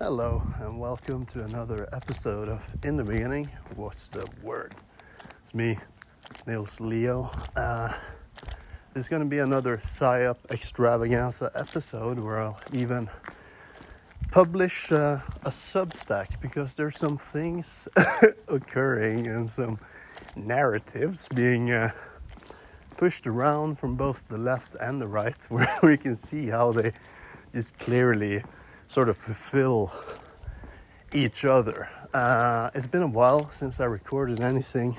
Hello, and welcome to another episode of In the Beginning What's the Word? It's me, Nils Leo. Uh, there's going to be another PSYOP extravaganza episode where I'll even publish uh, a Substack because there's some things occurring and some narratives being uh, pushed around from both the left and the right where we can see how they just clearly sort of fulfill each other. Uh, it's been a while since I recorded anything.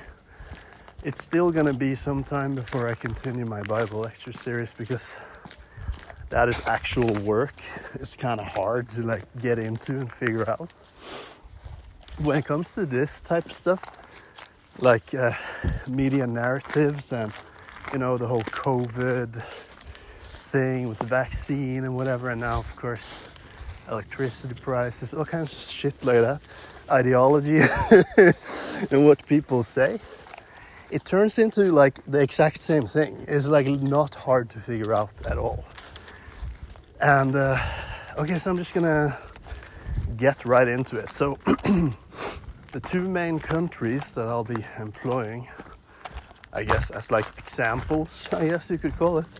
It's still gonna be some time before I continue my Bible lecture series because that is actual work. It's kind of hard to like get into and figure out. When it comes to this type of stuff, like uh, media narratives and you know the whole COVID thing with the vaccine and whatever, and now of course electricity prices, all kinds of shit like that, ideology and what people say. It turns into like the exact same thing. It's like not hard to figure out at all. And uh, okay, so I'm just gonna get right into it. So, the two main countries that I'll be employing, I guess, as like examples, I guess you could call it.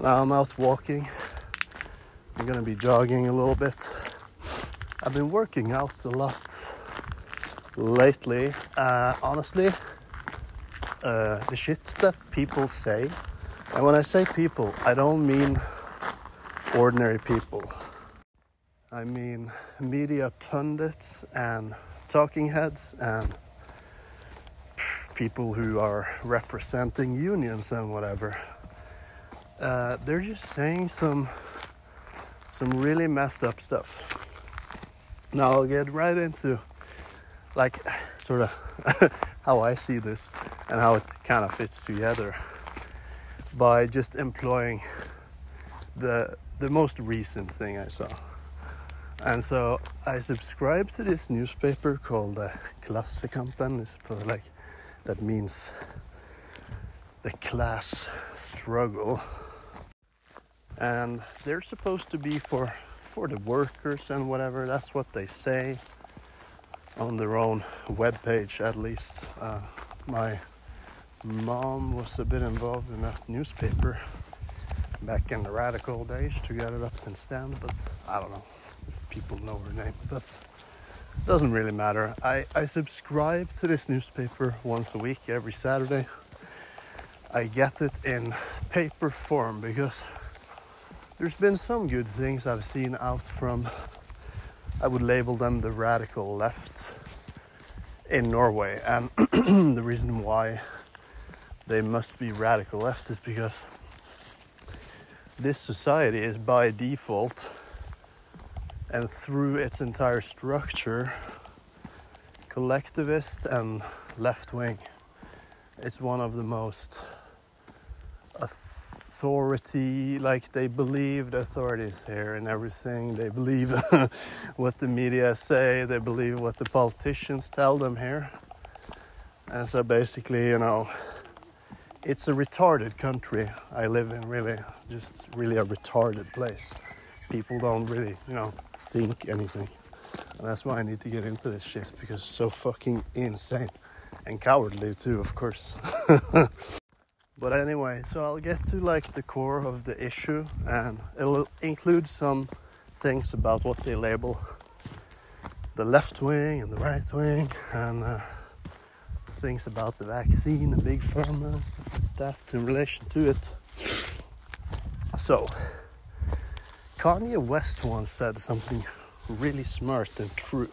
Now I'm out walking I'm gonna be jogging a little bit. I've been working out a lot lately. Uh, honestly, uh, the shit that people say, and when I say people, I don't mean ordinary people. I mean media pundits and talking heads and people who are representing unions and whatever. Uh, they're just saying some some really messed up stuff. Now I'll get right into like sort of how I see this and how it kind of fits together by just employing the the most recent thing I saw. And so I subscribe to this newspaper called the Klassekampen. It's probably like that means the class struggle and they're supposed to be for for the workers and whatever. That's what they say on their own webpage at least. Uh, my mom was a bit involved in that newspaper back in the radical days to get it up and stand but i don't know if people know her name but it doesn't really matter. I, I subscribe to this newspaper once a week every saturday. I get it in paper form because there's been some good things I've seen out from, I would label them the radical left in Norway. And the reason why they must be radical left is because this society is by default and through its entire structure collectivist and left wing. It's one of the most authority, like they believe the authorities here and everything. They believe what the media say, they believe what the politicians tell them here. And so basically, you know, it's a retarded country I live in, really. Just really a retarded place. People don't really, you know, think anything. And that's why I need to get into this shit because it's so fucking insane. And cowardly too, of course. But anyway, so I'll get to like the core of the issue and it'll include some things about what they label the left wing and the right wing and uh, things about the vaccine and big pharma and stuff like that in relation to it. So, Kanye West once said something really smart and true.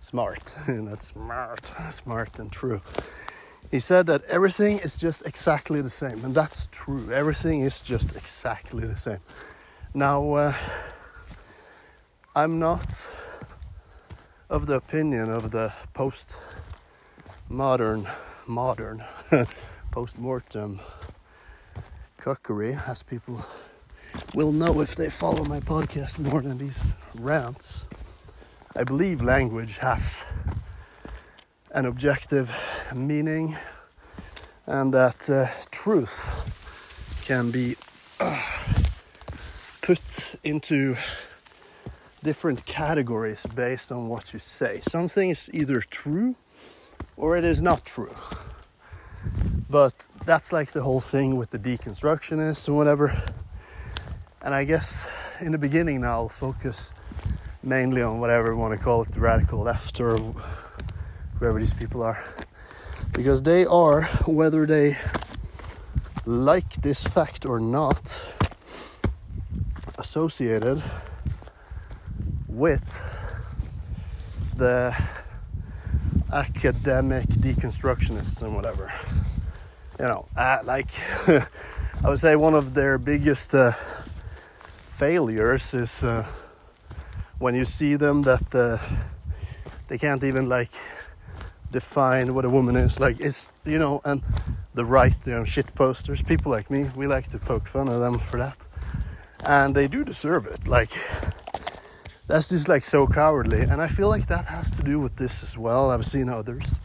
Smart, not smart, smart and true. He said that everything is just exactly the same, and that's true. Everything is just exactly the same. Now, uh, I'm not of the opinion of the post modern, modern, post mortem cookery, as people will know if they follow my podcast more than these rants. I believe language has an objective meaning and that uh, truth can be uh, put into different categories based on what you say. Something is either true or it is not true. But that's like the whole thing with the deconstructionists and whatever. And I guess in the beginning now I'll focus mainly on whatever you want to call it the radical left or whoever these people are. Because they are, whether they like this fact or not, associated with the academic deconstructionists and whatever. You know, uh, like I would say one of their biggest uh, failures is uh, when you see them that uh, they can't even like define what a woman is. Like it's you know, and the right you know shit posters. People like me, we like to poke fun of them for that, and they do deserve it. Like that's just like so cowardly. And I feel like that has to do with this as well. I've seen others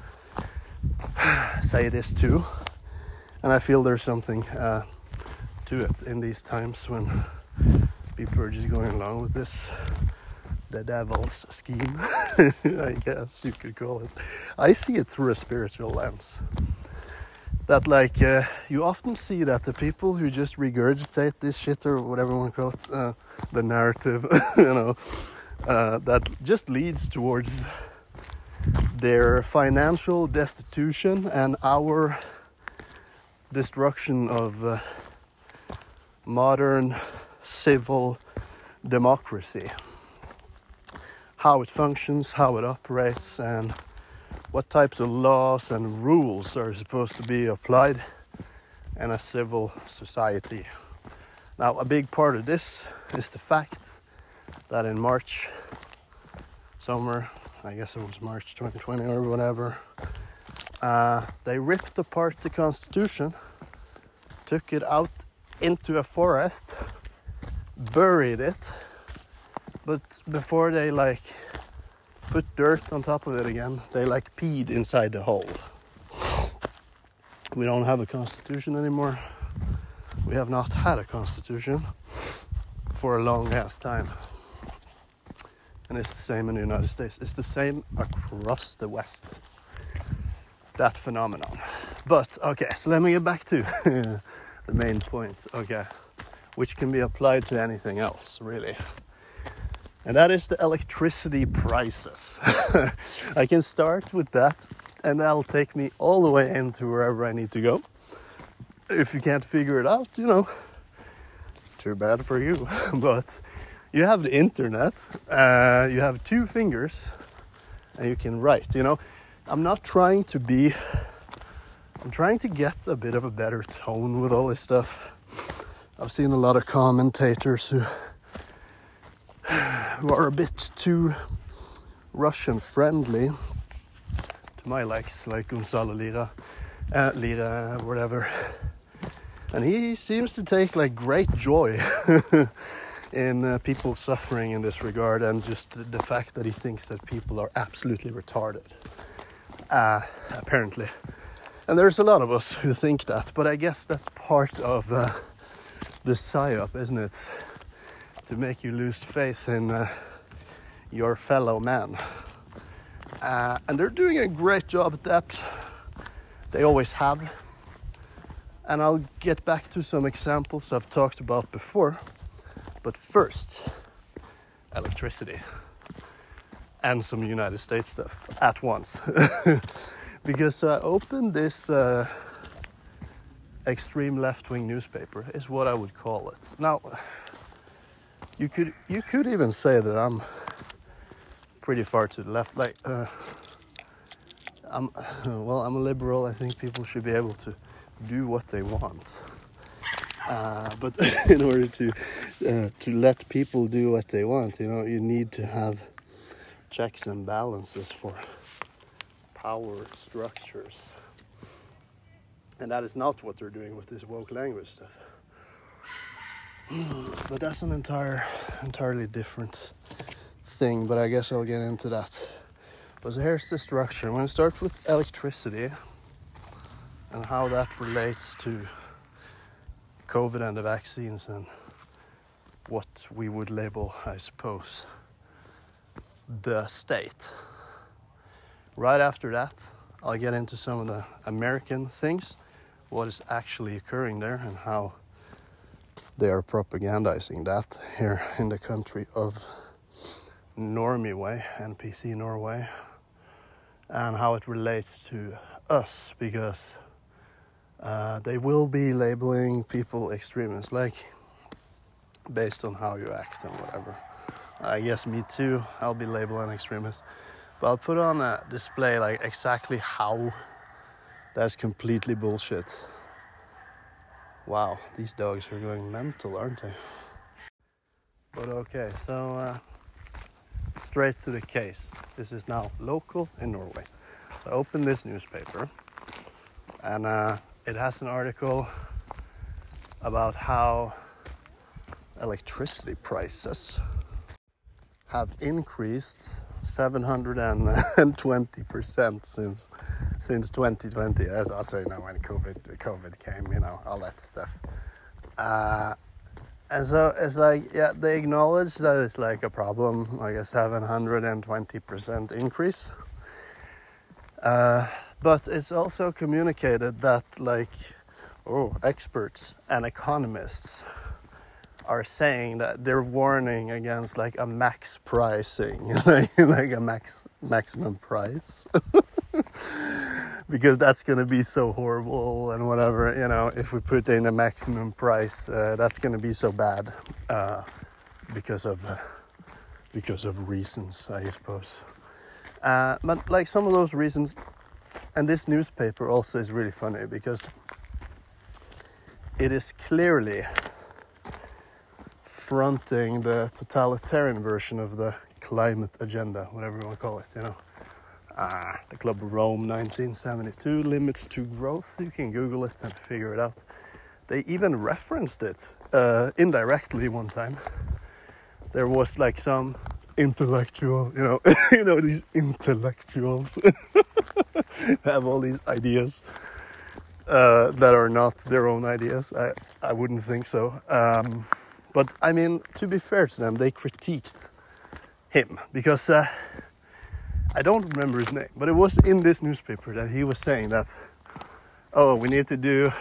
say this too. And I feel there's something uh, to it in these times when people are just going along with this the devil's scheme, I guess you could call it. I see it through a spiritual lens. That, like, uh, you often see that the people who just regurgitate this shit or whatever you want to call it, uh, the narrative, you know, uh, that just leads towards their financial destitution and our destruction of uh, modern civil democracy. How it functions, how it operates, and what types of laws and rules are supposed to be applied in a civil society. Now, a big part of this is the fact that in March, summer, I guess it was March 2020 or whatever, uh, they ripped apart the Constitution, took it out into a forest, buried it, but before they like put dirt on top of it again, they like peed inside the hole. We don't have a constitution anymore. We have not had a constitution for a long ass time. And it's the same in the United States. It's the same across the West. That phenomenon. But okay, so let me get back to the main point. Okay, which can be applied to anything else, really. And that is the electricity prices. I can start with that, and that'll take me all the way into wherever I need to go. If you can't figure it out, you know, too bad for you. but you have the internet, uh, you have two fingers, and you can write. You know, I'm not trying to be, I'm trying to get a bit of a better tone with all this stuff. I've seen a lot of commentators who, who are a bit too Russian friendly to my likes, like Gonzalo Lira, uh, Lira, whatever. And he seems to take like great joy in uh, people suffering in this regard and just the fact that he thinks that people are absolutely retarded. Uh, apparently. And there's a lot of us who think that, but I guess that's part of uh, the psyop, isn't it? To make you lose faith in uh, your fellow man. Uh, and they're doing a great job at that. They always have. And I'll get back to some examples I've talked about before but first, electricity and some United States stuff at once. because I opened this uh, extreme left-wing newspaper is what I would call it. Now, you could you could even say that I'm pretty far to the left. Like, uh, I'm well, I'm a liberal. I think people should be able to do what they want. Uh, but in order to uh, to let people do what they want, you know, you need to have checks and balances for power structures, and that is not what they're doing with this woke language stuff. But that's an entire, entirely different thing. But I guess I'll get into that. But here's the structure. I'm going to start with electricity and how that relates to COVID and the vaccines and what we would label, I suppose, the state. Right after that, I'll get into some of the American things, what is actually occurring there, and how they are propagandizing that here in the country of Normie Way, NPC Norway, and how it relates to us because uh, they will be labeling people extremists, like based on how you act and whatever. I guess me too, I'll be labeled an extremist. But I'll put on a display like exactly how that's completely bullshit. Wow, these dogs are going mental, aren't they? But okay, so uh, straight to the case. This is now local in Norway. So I opened this newspaper and uh, it has an article about how electricity prices have increased 720 percent since since 2020. As I say now, when COVID COVID came, you know, all that stuff. Uh, and so it's like, yeah, they acknowledge that it's like a problem, like a 720 percent increase. Uh, but it's also communicated that, like, oh, experts and economists are saying that they're warning against like a max pricing, like, like a max maximum price, because that's to be so horrible and whatever. You know, if we put in a maximum price, uh, that's to be so bad uh, because of uh, because of reasons, I suppose. Uh, but like some of those reasons, and this newspaper also is really funny because it is clearly fronting the totalitarian version of the climate agenda, whatever you want to call it, you know. Ah, the Club of Rome 1972, limits to growth. You can Google it and figure it out. They even referenced it uh, indirectly one time. There was like some intellectual, you know, you know these intellectuals have all these ideas uh, that are not their own ideas. I I wouldn't think so. Um, but I mean, to be fair to them, they critiqued him because uh, I don't remember his name, but it was in this newspaper that he was saying that, oh, we need to do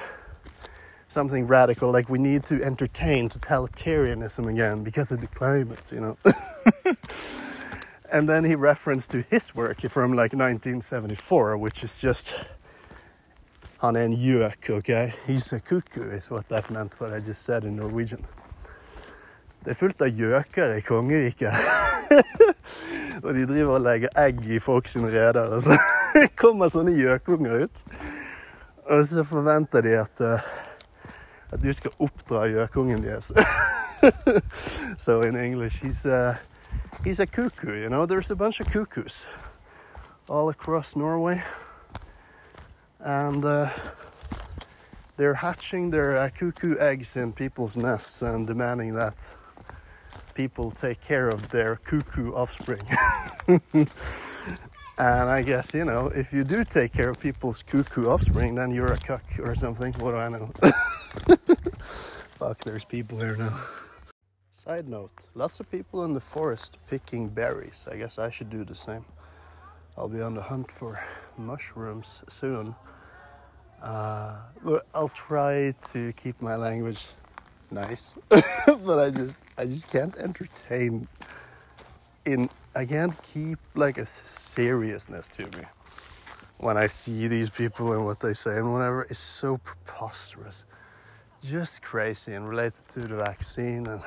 something radical, like we need to entertain totalitarianism again because of the climate, you know. and then he referenced to his work from like 1974, which is just on en gjøk, okay? He's a cuckoo, is what that meant, what I just said in Norwegian. Det er fullt av gjøker i kongeriket. og de driver og legger egg i folks reder. Og så kommer sånne gjøkunger ut. Og så forventer de at, uh, at du skal oppdra gjøkungen deres. so in English, he's a, he's a cuckoo, you know. There's a bunch of cuckoos all across Norway. And uh, they're hatching their uh, cuckoo eggs in people's nests and demanding that people take care of their cuckoo offspring. and I guess, you know, if you do take care of people's cuckoo offspring, then you're a cuck or something. What do I know? Fuck, there's people here now. Side note lots of people in the forest picking berries. I guess I should do the same. I'll be on the hunt for mushrooms soon. Uh, I'll try to keep my language nice, but I just I just can't entertain. In I can't keep like a seriousness to me when I see these people and what they say and whatever. It's so preposterous, just crazy and related to the vaccine and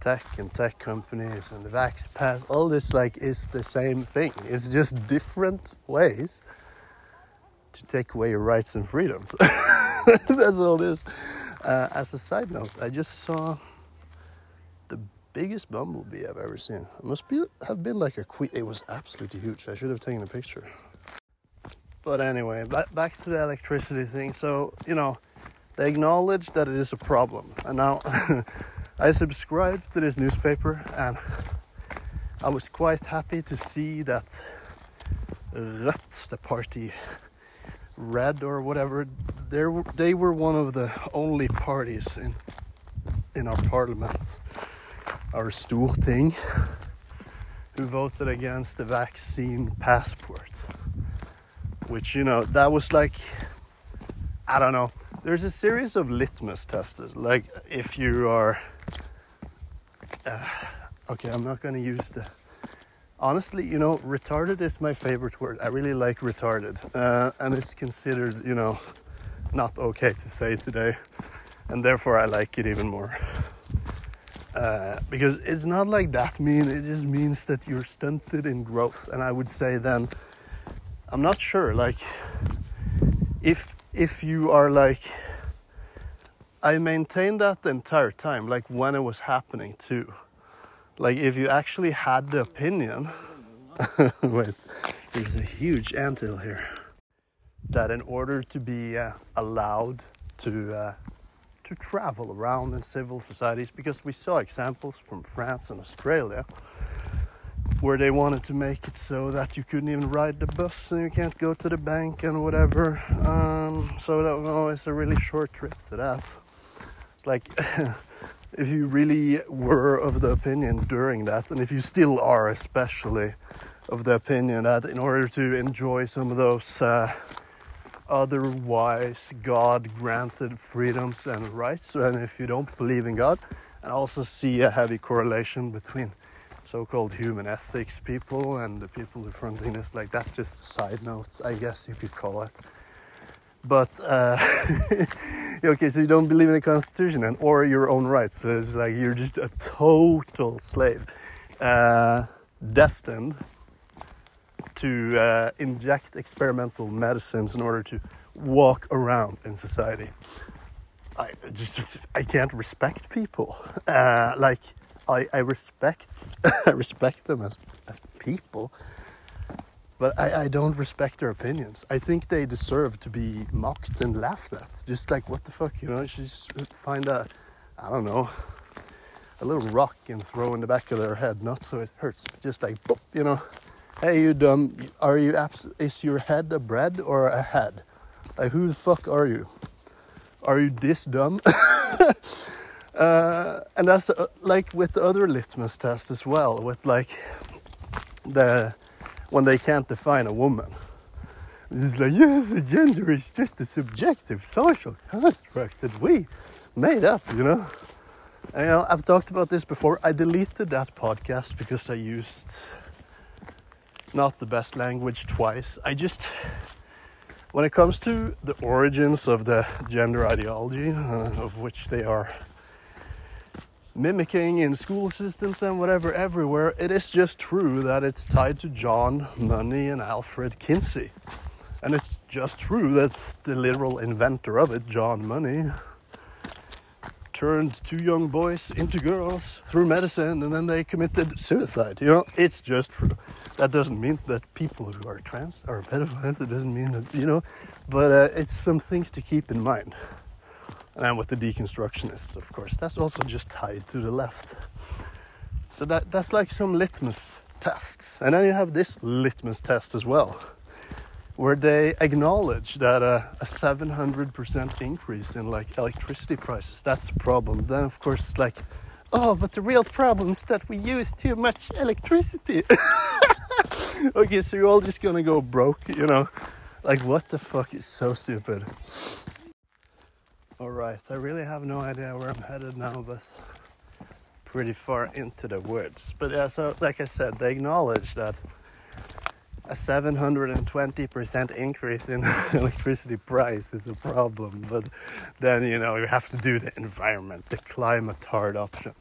tech and tech companies and the vax pass. All this like is the same thing. It's just different ways to take away your rights and freedoms. That's all it is. Uh, as a side note, I just saw the biggest bumblebee I've ever seen. It must be have been like a queen. It was absolutely huge. I should have taken a picture. But anyway, back, back to the electricity thing. So you know, they acknowledge that it is a problem, and now I subscribed to this newspaper, and I was quite happy to see that Rødt, the party red or whatever, they were one of the only parties in in our parliament, our Storting, who voted against the vaccine passport, which, you know, that was like, I don't know. There's a series of litmus tests. Like, if you are, uh, okay, I'm not going to use the, honestly, you know, retarded is my favorite word. I really like retarded. Uh, and it's considered, you know, not okay to say today. And therefore, I like it even more. Uh, because it's not like that mean it just means that you're stunted in growth and i would say then i'm not sure like if if you are like i maintained that the entire time like when it was happening too like if you actually had the opinion wait there's a huge anthill here that in order to be uh, allowed to uh, to travel around in civil societies because we saw examples from France and Australia where they wanted to make it so that you couldn't even ride the bus and you can't go to the bank and whatever. Um, so that was always a really short trip to that. It's like if you really were of the opinion during that, and if you still are, especially of the opinion that in order to enjoy some of those. Uh, otherwise God granted freedoms and rights. And if you don't believe in God, and also see a heavy correlation between so-called human ethics people and the people who fronting this, like that's just a side note, I guess you could call it. But uh, okay, so you don't believe in the Constitution and or your own rights. So it's like you're just a total slave, uh, destined to uh, inject experimental medicines in order to walk around in society. I just I can't respect people. Uh, like I, I respect respect them as as people, but I, I don't respect their opinions. I think they deserve to be mocked and laughed at. Just like what the fuck, you know? You should just find a I don't know a little rock and throw in the back of their head, not so it hurts, but just like boop, you know. Hey, you dumb. Are you abs- Is your head a bread or a head? Like, who the fuck are you? Are you this dumb? uh, and that's uh, like with the other litmus test as well. With like the when they can't define a woman. It's like yes, the gender is just a subjective social construct that we made up. You know. And, you know, I've talked about this before. I deleted that podcast because I used not the best language twice. I just, when it comes to the origins of the gender ideology, uh, of which they are mimicking in school systems and whatever everywhere, it is just true that it's tied to John Money and Alfred Kinsey. And it's just true that the literal inventor of it, John Money, turned two young boys into girls through medicine and then they committed suicide. You know, it's just true. That doesn't mean that people who are trans are pedophiles. It doesn't mean that, you know, but uh, it's some things to keep in mind. And with the deconstructionists, of course, that's also just tied to the left. So that, that's like some litmus tests. And then you have this litmus test as well where they acknowledge that a, a 700% increase in like electricity prices that's the problem. Then of course like oh but the real problem is that we use too much electricity. Okay so you're all just gonna go broke you know? Like what the fuck is so stupid all right i really have no idea where i'm headed now but pretty far into the woods but yeah so like i said they acknowledge that a 720% increase in electricity price is a problem. But then, you know, you have to do the environment, the climate hard option,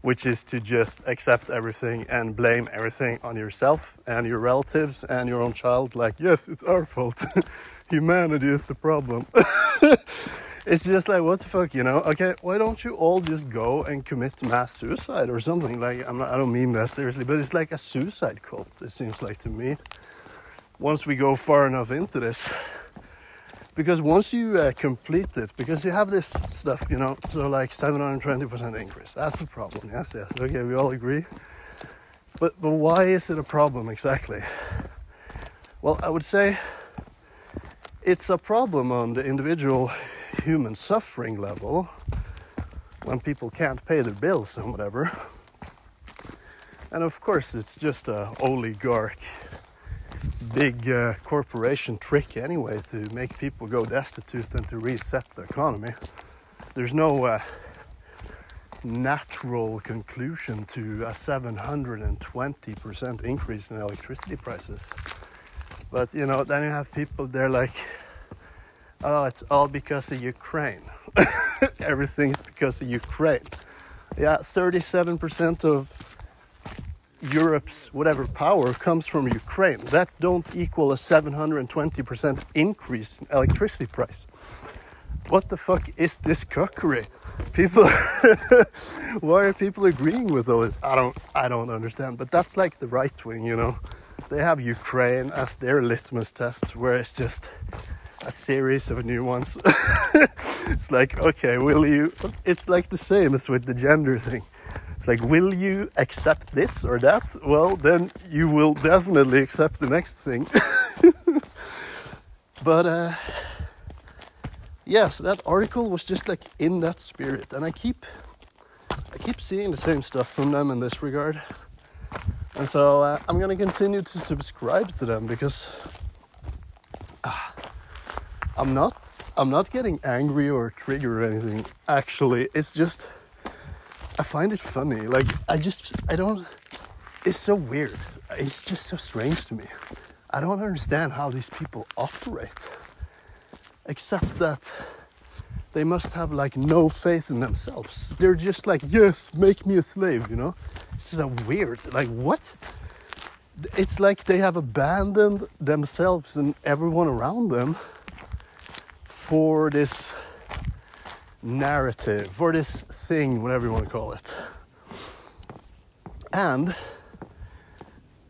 which is to just accept everything and blame everything on yourself and your relatives and your own child. Like, yes, it's our fault. Humanity is the problem. it's just like what the fuck, you know? Okay, why don't you all just go and commit mass suicide or something? Like I'm not, I don't mean that seriously, but it's like a suicide cult. It seems like to me. Once we go far enough into this, because once you uh, complete it, because you have this stuff, you know, so like 720% increase. That's the problem. Yes, yes. Okay, we all agree. But but why is it a problem exactly? Well, I would say it's a problem on the individual human suffering level when people can't pay their bills and whatever. And of course, it's just a oligarch, big uh, corporation trick anyway to make people go destitute and to reset the economy. There's no uh, natural conclusion to a 720% increase in electricity prices. But you know, then you have people they're like, oh, it's all because of Ukraine. Everything's because of Ukraine. Yeah, 37% of Europe's whatever power comes from Ukraine. That don't equal a 720% increase in electricity price. What the fuck is this cookery? People, why are people agreeing with all this? I don't, I don't understand. But that's like the right wing, you know. They have Ukraine as their litmus test, where it's just a series of new ones. it's like, okay, will you? It's like the same as with the gender thing it's like, will you accept this or that? Well, then you will definitely accept the next thing. but uh, yeah, so that article was just like in that spirit, and I keep I keep seeing the same stuff from them in this regard, and so uh, I'm gonna continue to subscribe to them because uh, I'm not I'm not getting angry or triggered or anything. Actually, it's just I find it funny. Like I just I don't. It's so weird. It's just so strange to me. I don't understand how these people operate. Except that they must have like no faith in themselves. They're just like, yes, make me a slave, you know? It's so weird. Like, what? It's like they have abandoned themselves and everyone around them for this narrative for this thing, whatever you want to call it. And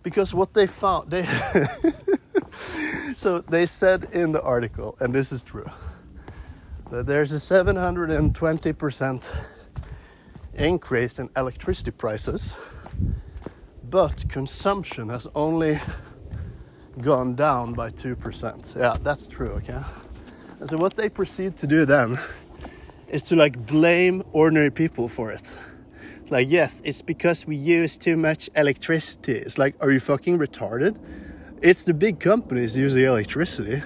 because what they found, they so they said in the article, and this is true, there's a 720% increase in electricity prices, but consumption has only gone down by 2%. Yeah, that's true, okay? And so what they proceed to do then is to like blame ordinary people for it. It's like, yes, it's because we use too much electricity. It's like, are you fucking retarded? It's the big companies using electricity.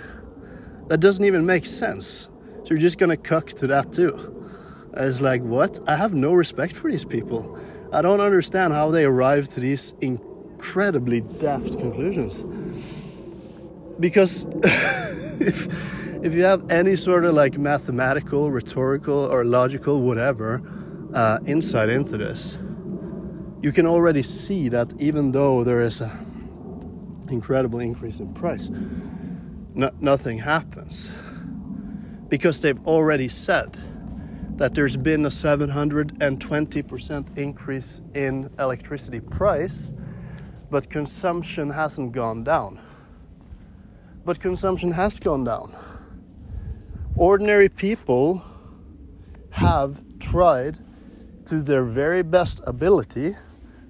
That doesn't even make sense. So you're just gonna cuck to that too. It's like, what? I have no respect for these people. I don't understand how they arrive to these incredibly daft conclusions. Because if if you have any sort of like mathematical, rhetorical, or logical, whatever, uh, insight into this, you can already see that even though there is an incredible increase in price, no, nothing happens. Because they've already said that there's been a 720% increase in electricity price, but consumption hasn't gone down. But consumption has gone down ordinary people have tried to their very best ability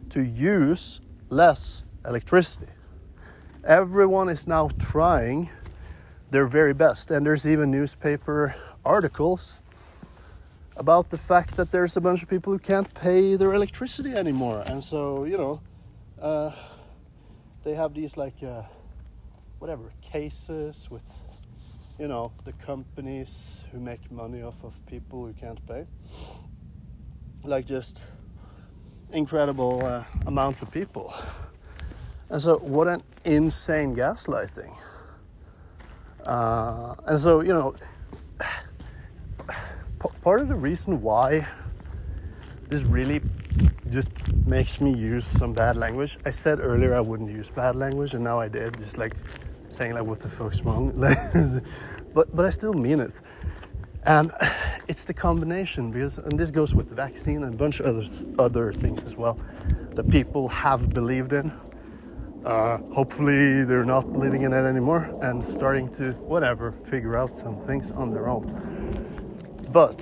to use less electricity. Everyone is now trying their very best, and there's even newspaper articles about the fact that there's a bunch of people who can't pay their electricity anymore, and so you know, uh, they have these like uh, whatever cases with you know, the companies who make money off of people who can't pay. Like just incredible uh, amounts of people. And so, what an insane gaslighting. Uh, and so, you know, part of the reason why this really just makes me use some bad language. I said earlier I wouldn't use bad language, and now I did. Just like saying like what the fuck's wrong but but I still mean it and it's the combination because and this goes with the vaccine and a bunch of other other things as well that people have believed in uh, hopefully they're not living in it anymore and starting to whatever figure out some things on their own but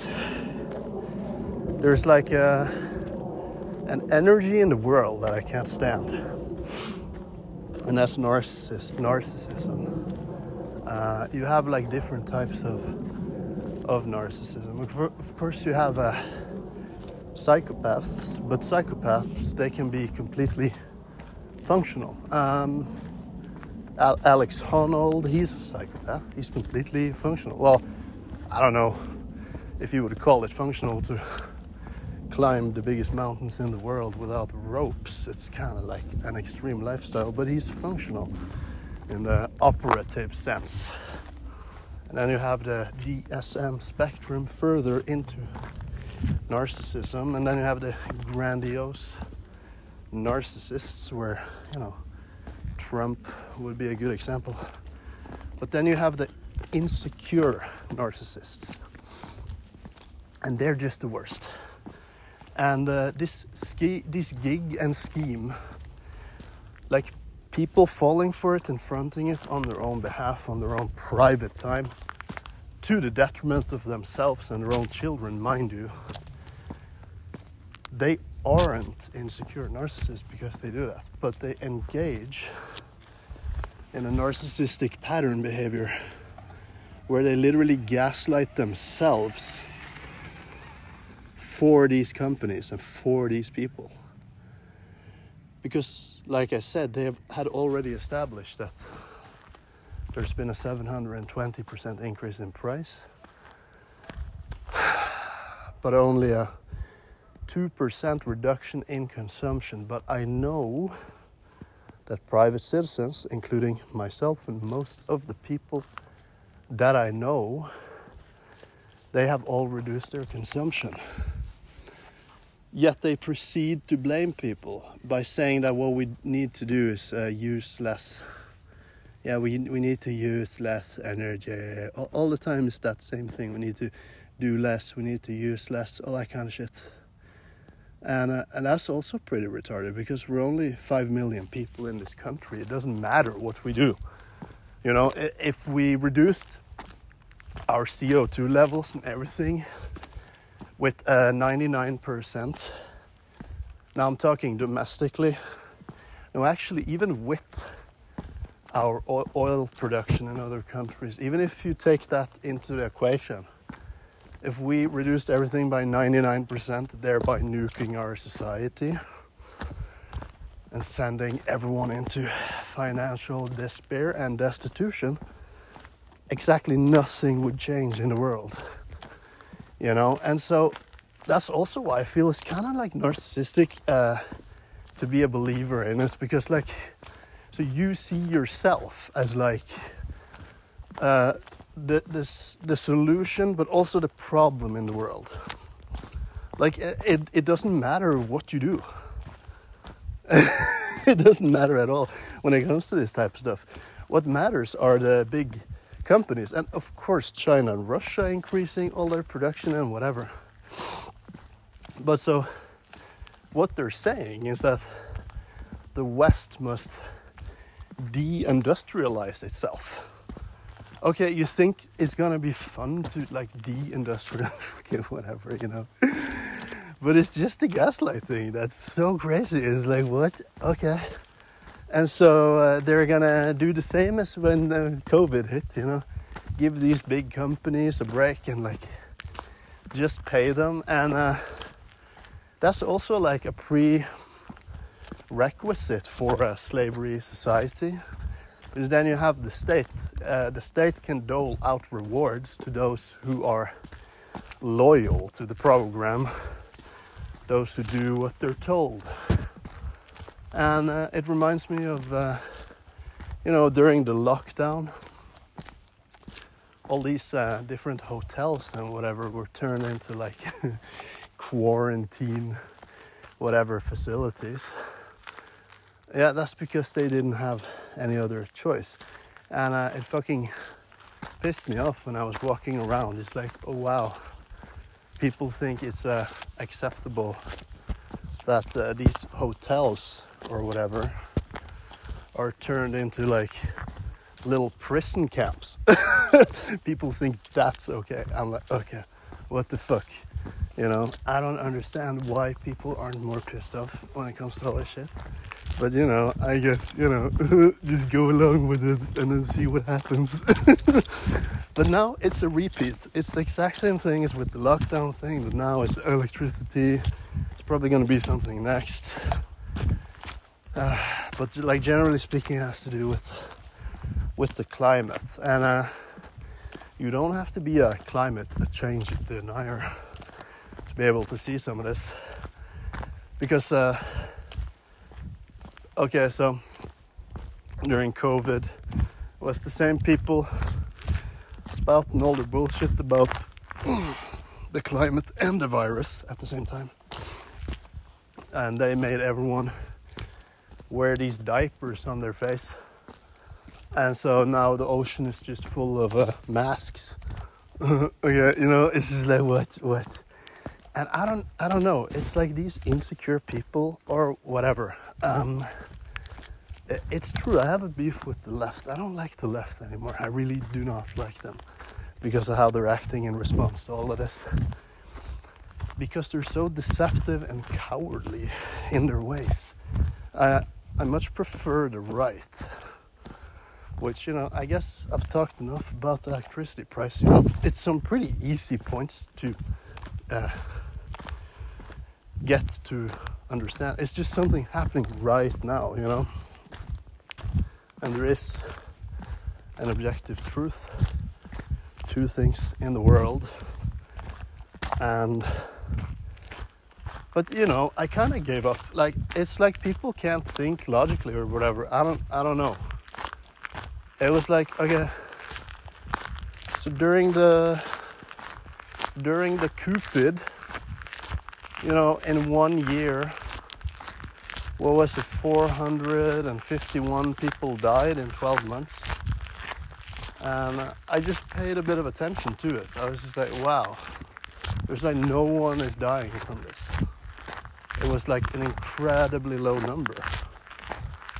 there's like a, an energy in the world that I can't stand and that's narcissist, narcissism. Uh, you have like different types of of narcissism. Of course, you have a psychopaths, but psychopaths they can be completely functional. Um, Al- Alex Honnold, he's a psychopath. He's completely functional. Well, I don't know if you would call it functional to climb the biggest mountains in the world without ropes. It's kind of like an extreme lifestyle, but he's functional in the operative sense. And then you have the DSM spectrum further into narcissism, and then you have the grandiose narcissists, where you know Trump would be a good example. But then you have the insecure narcissists, and they're just the worst. And uh, this ski, this gig and scheme, like people falling for it and fronting it on their own behalf, on their own private time, to the detriment of themselves and their own children, mind you, they aren't insecure narcissists because they do that, but they engage in a narcissistic pattern behavior where they literally gaslight themselves for these companies and for these people. Because, like I said, they have had already established that there's been a 720% increase in price, but only a 2% reduction in consumption. But I know that private citizens, including myself and most of the people that I know, they have all reduced their consumption. Yet they proceed to blame people by saying that what we need to do is uh, use less. Yeah, we, we need to use less energy. All, all the time it's that same thing. We need to do less, we need to use less, all that kind of shit and uh, and that's also pretty retarded because we're only five million people in this country. It doesn't matter what we do, you know. If we reduced our CO two levels and everything with uh, ninety nine percent, now I'm talking domestically. No, actually, even with our oil production in other countries, even if you take that into the equation if we reduced everything by 99%, thereby nuking our society and sending everyone into financial despair and destitution, exactly nothing would change in the world. You know, and so that's also why I feel it's kind of like narcissistic uh, to be a believer in it because, like, so you see yourself as like uh, the, the, the solution, but also the problem in the world. Like, eh, it, it doesn't matter what you do. it doesn't matter at all when it comes to this type of stuff. What matters are the big companies, and of course, China and Russia increasing all their production and whatever. But so, what they're saying is that the West must de-industrialize itself okay, you think it's gonna be fun to like de-industrial, whatever, you know. but it's just a gaslight thing that's so crazy. It's like what? Okay. And so uh, they're gonna do the same as when uh, COVID hit, you know, give these big companies a break and like just pay them. And uh, that's also like a prerequisite for a slavery society because then you have the state. Uh, the state can dole out rewards to those who are loyal to the program, those who do what they're told. And uh, it reminds me of, uh, you know, during the lockdown, all these uh, different hotels and whatever were turned into like quarantine, whatever facilities. Yeah, that's because they didn't have any other choice. And uh, it fucking pissed me off when I was walking around. It's like, oh wow, people think it's uh, acceptable that uh, these hotels or whatever are turned into like little prison camps. people think that's okay. I'm like, okay, what the fuck? You know, I don't understand why people aren't more pissed off when it comes to all this shit. But you know, I guess, you know, just go along with it and then see what happens. but now it's a repeat. It's the exact same thing as with the lockdown thing, but now it's electricity, It's probably going to be something next. Uh, but like generally speaking, it has to do with with the climate, and uh, you don't have to be a climate change denier to be able to see some of this, because uh, okay, so during COVID, was the same people spouting all their bullshit about the climate and the virus at the same time. And they made everyone wear these diapers on their face. And so now the ocean is just full of uh, masks. okay, you know, it's just like what, what? And I don't, I don't know. It's like these insecure people or whatever. Um, it's true. I have a beef with the left. I don't like the left anymore. I really do not like them because of how they're acting in response to all of this. Because they're so deceptive and cowardly in their ways. I, I much prefer the right, which, you know, I guess I've talked enough about the electricity price. You know, it's some pretty easy points to uh, get to understand. It's just something happening right now, you know? And there is an objective truth to things in the world. And but you know i kind of gave up. Like it's like people can't think logically or whatever. I don't i don't know. It was like okay so during the during the covid you know in one year what was it 451 people died in 12 months. And i just paid a bit of attention to it. I was just like wow. There's like no one is dying from this. It was like an incredibly low number.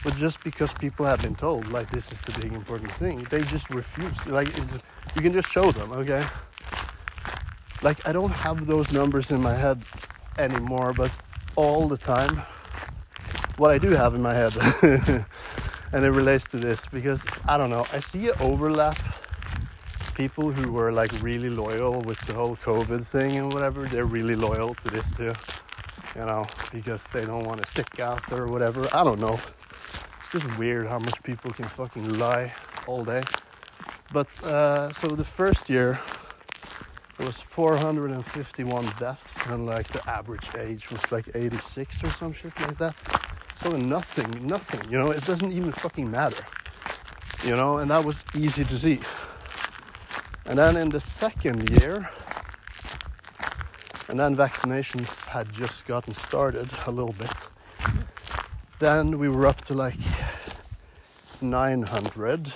But just because people have been told like this is the big important thing they just refuse. Like you can just show them okay? Like i don't have those numbers in my head anymore but all the time what I do have in my head. and it relates to this because I don't know, I see it overlap people who were like really loyal with the whole COVID thing and whatever, they're really loyal to this too. You know, because they don't want to stick out or whatever. I don't know. It's just weird how much people can fucking lie all day. But uh, so the first year, was 451 deaths, and like the average age was like 86 or some shit like that. So nothing, nothing, you know, it doesn't even fucking matter. You know, and that was easy to see. And then in the second year, and then vaccinations had just gotten started a little bit. Then we were up to like 900.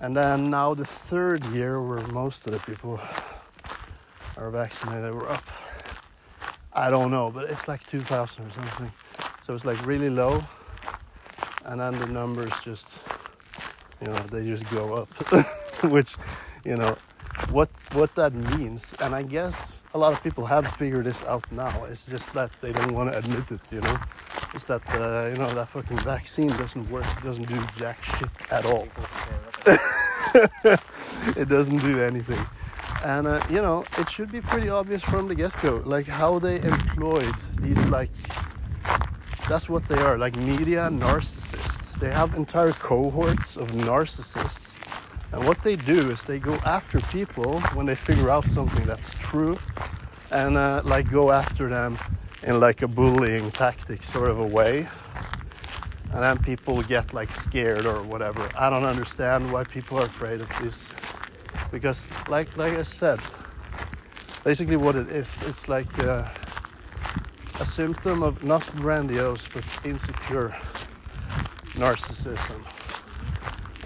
And then now the third year, where most of the people are vaccinated, we're up. I don't know, but it's like 2,000 or something. So it's like really low, and then the numbers just, you know, they just go up, which, you know, what what that means. And I guess a lot of people have figured this out now. It's just that they don't want to admit it, you know. It's that uh, you know that fucking vaccine doesn't work. It doesn't do jack shit at all. it doesn't do anything. And uh, you know, it should be pretty obvious from the get-go, like how they employed these like that's what they are like media narcissists. They have entire cohorts of narcissists. And what they do is they go after people when they figure out something that's true and uh, like go after them in like a bullying tactic sort of a way. And then people get like scared or whatever. I don't understand why people are afraid of this. Because like like I said, basically what it is, it's like uh, a symptom of not grandiose but insecure narcissism.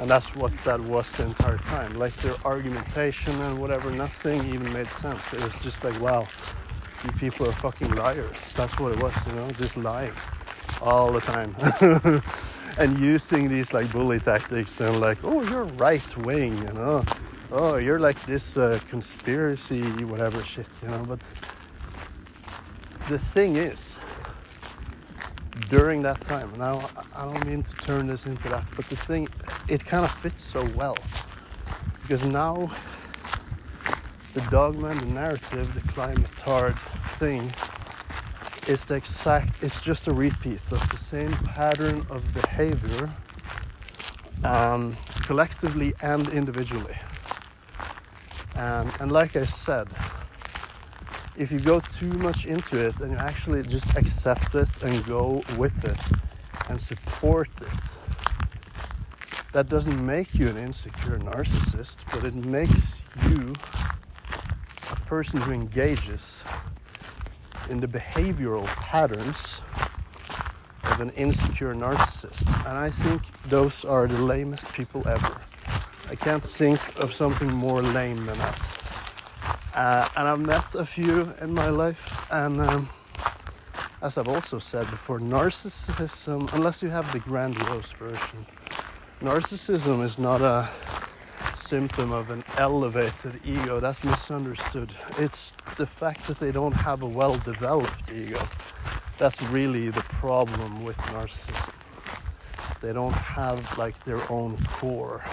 And that's what that was the entire time. Like their argumentation and whatever, nothing even made sense. It was just like, wow, you people are fucking liars. That's what it was, you know, just lying all the time. and using these like bully tactics and like, oh, you're right wing, you know, oh, you're like this uh, conspiracy, whatever shit, you know, but the thing is, during that time, and I don't, I don't mean to turn this into that, but the thing, it kind of fits so well. Because now, the dogma, the narrative, the climatard thing is the exact it's just a repeat of the same pattern of behavior um, collectively and individually um, and like i said if you go too much into it and you actually just accept it and go with it and support it that doesn't make you an insecure narcissist but it makes you a person who engages in the behavioral patterns of an insecure narcissist. And I think those are the lamest people ever. I can't think of something more lame than that. Uh, and I've met a few in my life, and um, as I've also said before, narcissism, unless you have the grandiose version, narcissism is not a symptom of an elevated ego. That's misunderstood. It's the fact that they don't have a well developed ego. That's really the problem with narcissism. They don't have like their own core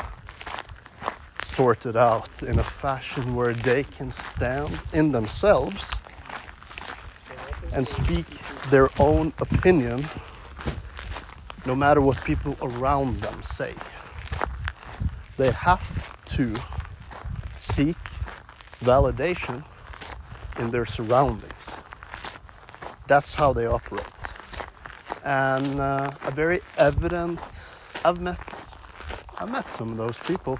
sorted out in a fashion where they can stand in themselves and speak their own opinion no matter what people around them say. They have to seek validation in their surroundings. That's how they operate. And uh, a very evident, I've met, I've met some of those people.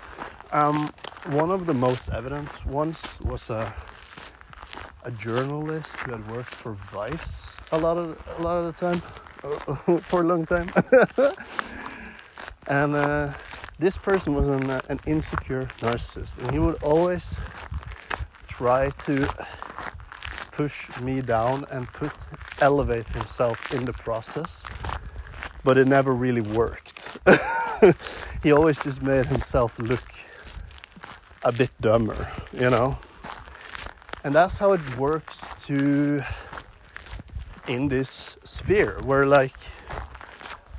Um, one of the most evident ones was a, a journalist who had worked for Vice a lot of a lot of the time, for a long time, and. Uh, this person was an, uh, an insecure narcissist, and he would always try to push me down and put elevate himself in the process, but it never really worked. he always just made himself look a bit dumber, you know. And that's how it works to in this sphere where like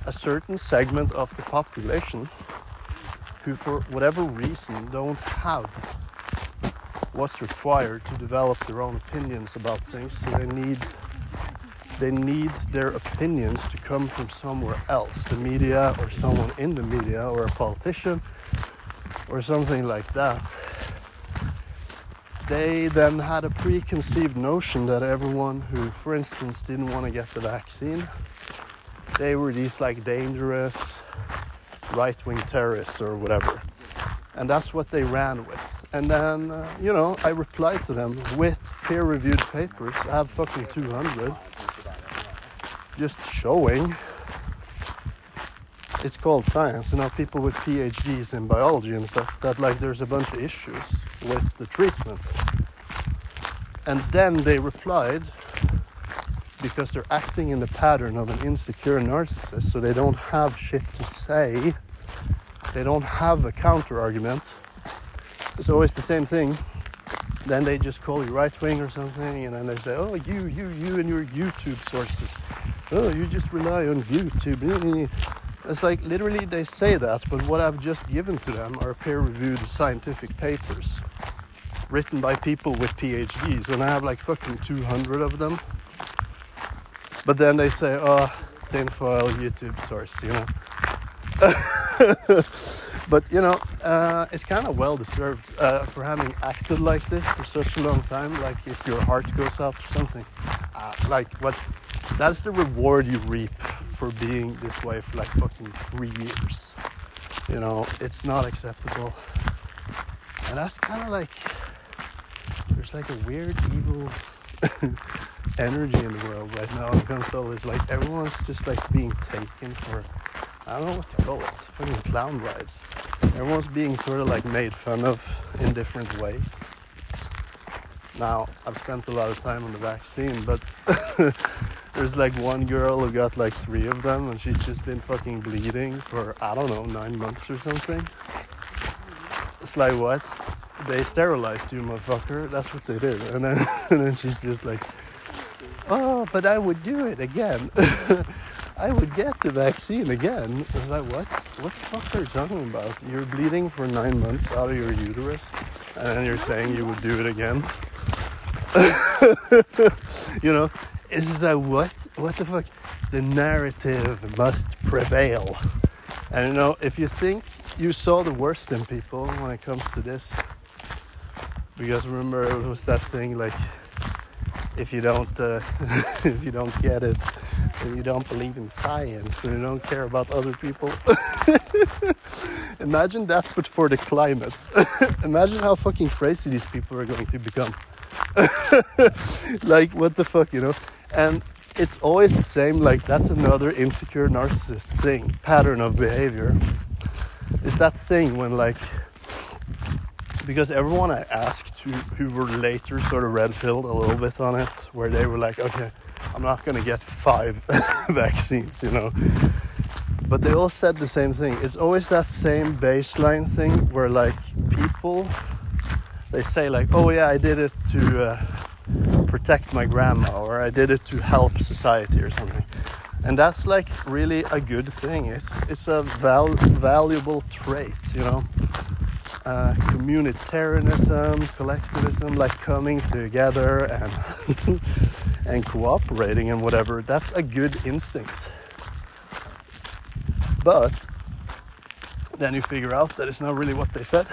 a certain segment of the population who, for whatever reason, don't have what's required to develop their own opinions about things. So they need they need their opinions to come from somewhere else, the media or someone in the media or a politician or something like that. They then had a preconceived notion that everyone who, for instance, didn't want to get the vaccine, they were these like dangerous right wing terrorists or whatever. And that's what they ran with. And then, uh, you know, I replied to them with peer reviewed papers. I have fucking 200. Just showing. It's called science. You know, people with PhDs in biology and stuff, that like there's a bunch of issues with the treatment. And then they replied because they're acting in the pattern of an insecure narcissist, so they don't have shit to say. They don't have a counter argument. It's always the same thing. Then they just call you right wing or something, and then they say, "Oh, you, you, you, and your YouTube sources. Oh, you just rely on YouTube." It's like literally they say that, but what I've just given to them are peer-reviewed scientific papers written by people with PhDs, and I have like fucking 200 of them but then they say, oh, tinfoil YouTube source, you know. but you know, uh, it's kind of well deserved uh, for having acted like this for such a long time. Like if your heart goes out or something, uh, like what? That's the reward you reap for being this way for like fucking three years. You know, it's not acceptable, and that's kind of like there's like a weird evil energy in the world right now when it comes to all this. Like everyone's just like being taken for I don't know what to call it, fucking clown rides. Everyone's being sort of like made fun of in different ways. Now I've spent a lot of time on the vaccine, but there's like one girl who got like three of them and she's just been fucking bleeding for I don't know nine months or something. It's like what? They sterilized you, motherfucker. That's what they did, and then and then she's just like oh, but I would do it again. I would get the vaccine again. I was like, what? What the fuck are you talking about? You're bleeding for nine months out of your uterus, and then you're saying you would do it again. you know, it's like what what the fuck the narrative must prevail and you know if you think you saw the worst in people when it comes to this because remember it was that thing like if you don't uh, if you don't get it and you don't believe in science and you don't care about other people. Imagine that but for the climate. Imagine how fucking crazy these people are going to become. Like what the fuck you know? And it's always the same like that's another insecure narcissist thing pattern of behavior. Is that thing when like because everyone I asked who, who were later sort of red pilled a little bit on it, where they were like, okay, I'm not gonna get five vaccines, you know. But they all said the same thing. It's always that same baseline thing where like people they say like, oh yeah, I did it to uh, protect my grandma, or I did it to help society or something. And that's like really a good thing. It's it's a val- valuable trait, you know uh, communitarianism, collectivism, like coming together and and cooperating and whatever. That's a good instinct. But then you figure out that it's not really what they said.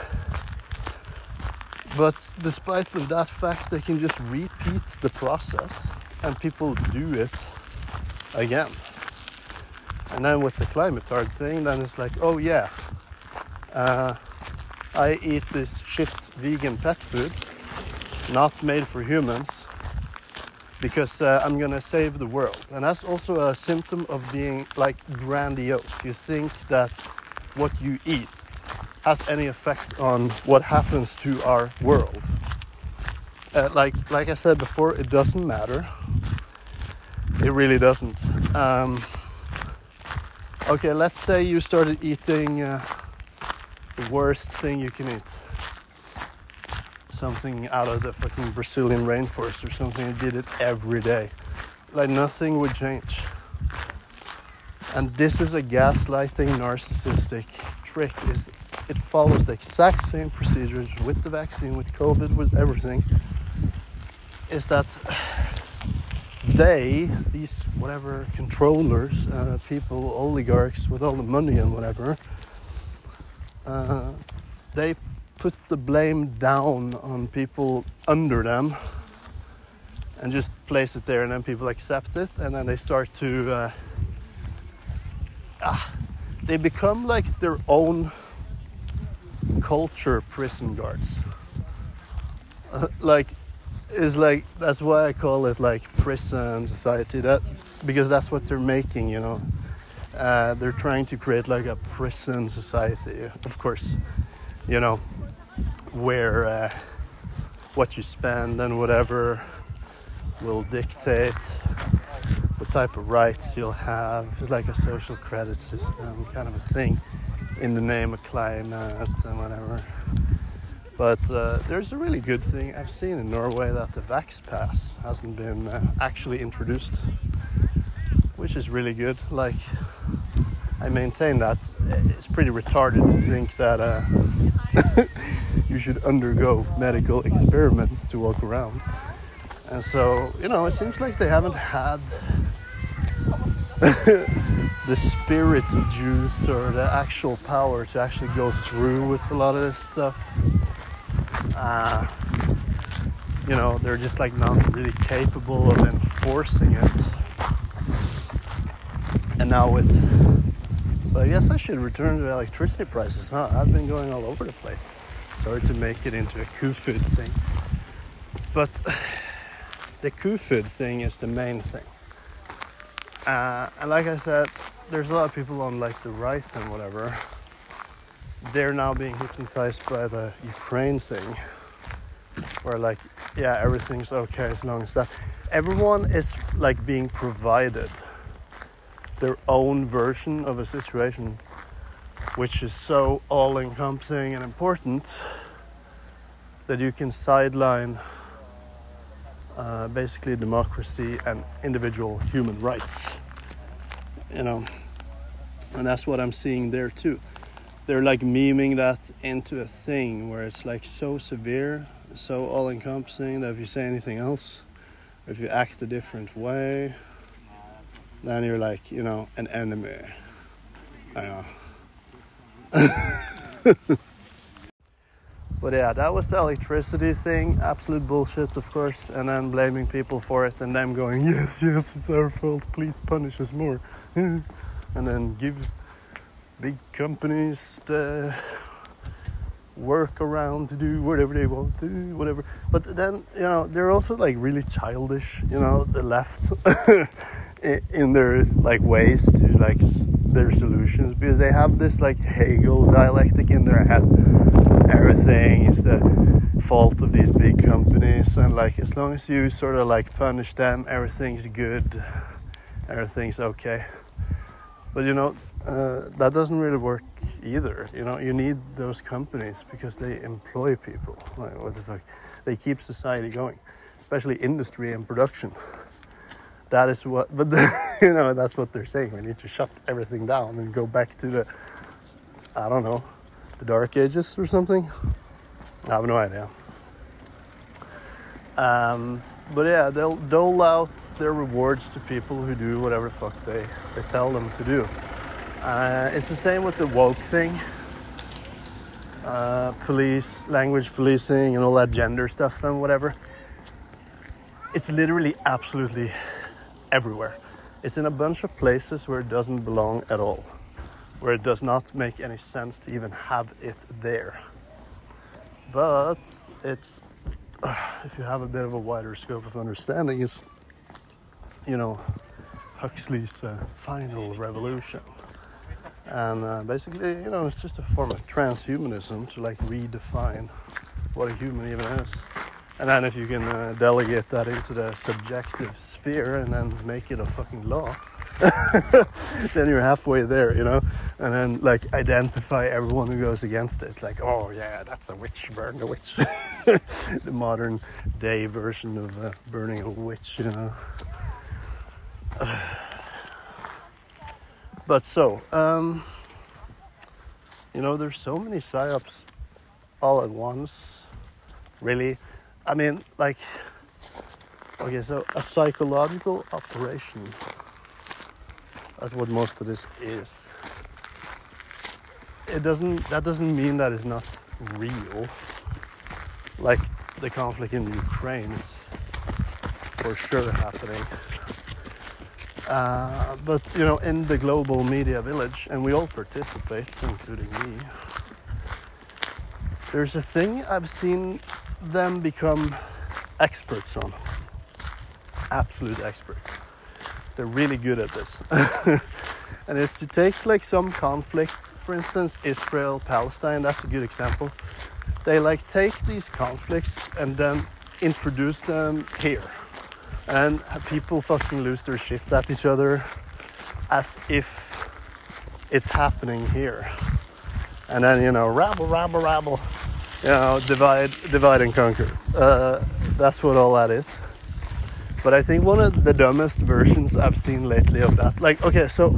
But despite of that fact, they can just repeat the process and people do it again. And then with the climatard thing, then it's like, oh yeah, uh, I eat this shit vegan pet food, not made for humans, because uh, I'm gonna save the world. And that's also a symptom of being like grandiose. You think that what you eat has any effect on what happens to our world. Uh, like like I said before, it doesn't matter. It really doesn't. Um, okay, let's say you started eating. Uh, the worst thing you can eat. Something out of the fucking Brazilian rainforest or something. and did it every day. Like nothing would change. And this is a gaslighting narcissistic trick. Is it follows the exact same procedures with the vaccine, with COVID, with everything. Is that they, these whatever controllers, uh, people, oligarchs with all the money and whatever, uh, they put the blame down on people under them and just place it there and then people accept it and then they start to uh, ah, they become like their own culture prison guards. Uh, like is like that's why i call it like prison society that because that's what they're making you know uh, they're trying to create like a prison society, of course, you know, where uh, what you spend and whatever will dictate what type of rights you'll have. It's like a social credit system kind of a thing in the name of climate and whatever. But uh, there's a really good thing I've seen in Norway that the Vax Pass hasn't been uh, actually introduced, which is really good. Like, I maintain that it's pretty retarded to think that uh, you should undergo medical experiments to walk around. And so, you know, it seems like they haven't had the spirit juice or the actual power to actually go through with a lot of this stuff. Uh, you know, they're just like not really capable of enforcing it. And now with but I guess I should return to electricity prices, huh? I've been going all over the place. Sorry to make it into a food thing. But the food thing is the main thing. Uh, and like I said, there's a lot of people on like the right and whatever. They're now being hypnotized by the Ukraine thing. Where like, yeah, everything's okay as long as that. Everyone is like being provided their own version of a situation which is so all encompassing and important that you can sideline uh, basically democracy and individual human rights. You know, and that's what I'm seeing there too. They're like memeing that into a thing where it's like so severe, so all encompassing that if you say anything else, if you act a different way, then you're like, you know, an enemy. I know. but yeah, that was the electricity thing. Absolute bullshit, of course. And then blaming people for it and them going, yes, yes, it's our fault. Please punish us more. and then give big companies the work around to do whatever they want to do, whatever. But then, you know, they're also like really childish, you know, the left in their like ways to like their solutions because they have this like Hegel dialectic in their head. Everything is the fault of these big companies, and like as long as you sort of like punish them, everything's good, everything's okay. But you know, uh, that doesn't really work either. You know, you need those companies because they employ people. Like, what the fuck? They keep society going, especially industry and production. That is what, but the, you know, that's what they're saying. We need to shut everything down and go back to the, I don't know, the dark ages or something. I have no idea. Um, but yeah, they'll dole out their rewards to people who do whatever fuck they, they tell them to do. Uh, it's the same with the woke thing. Uh, police, language policing, and all that gender stuff and whatever. It's literally absolutely everywhere. It's in a bunch of places where it doesn't belong at all, where it does not make any sense to even have it there. But it's, if you have a bit of a wider scope of understanding, is, you know, Huxley's uh, final revolution and uh, basically, you know, it's just a form of transhumanism to like redefine what a human even is. And then if you can uh, delegate that into the subjective sphere and then make it a fucking law, then you're halfway there, you know? And then like identify everyone who goes against it. Like, oh yeah, that's a witch, burn a witch. the modern day version of uh, burning a witch, you know? But so, um, you know, there's so many psyops all at once. Really, I mean, like, okay, so a psychological operation. That's what most of this is. It doesn't. That doesn't mean that it's not real. Like the conflict in Ukraine is for sure happening. Uh, but you know, in the global media village, and we all participate, including me. There's a thing I've seen them become experts on. Absolute experts. They're really good at this. and it's to take like some conflict, for instance, Israel Palestine, that's a good example. They like take these conflicts and then introduce them here and people fucking lose their shit at each other as if it's happening here. And then, you know, rabble, rabble, rabble, you know, divide, divide and conquer. Uh, that's what all that is. But I think one of the dumbest versions I've seen lately of that, like, okay, so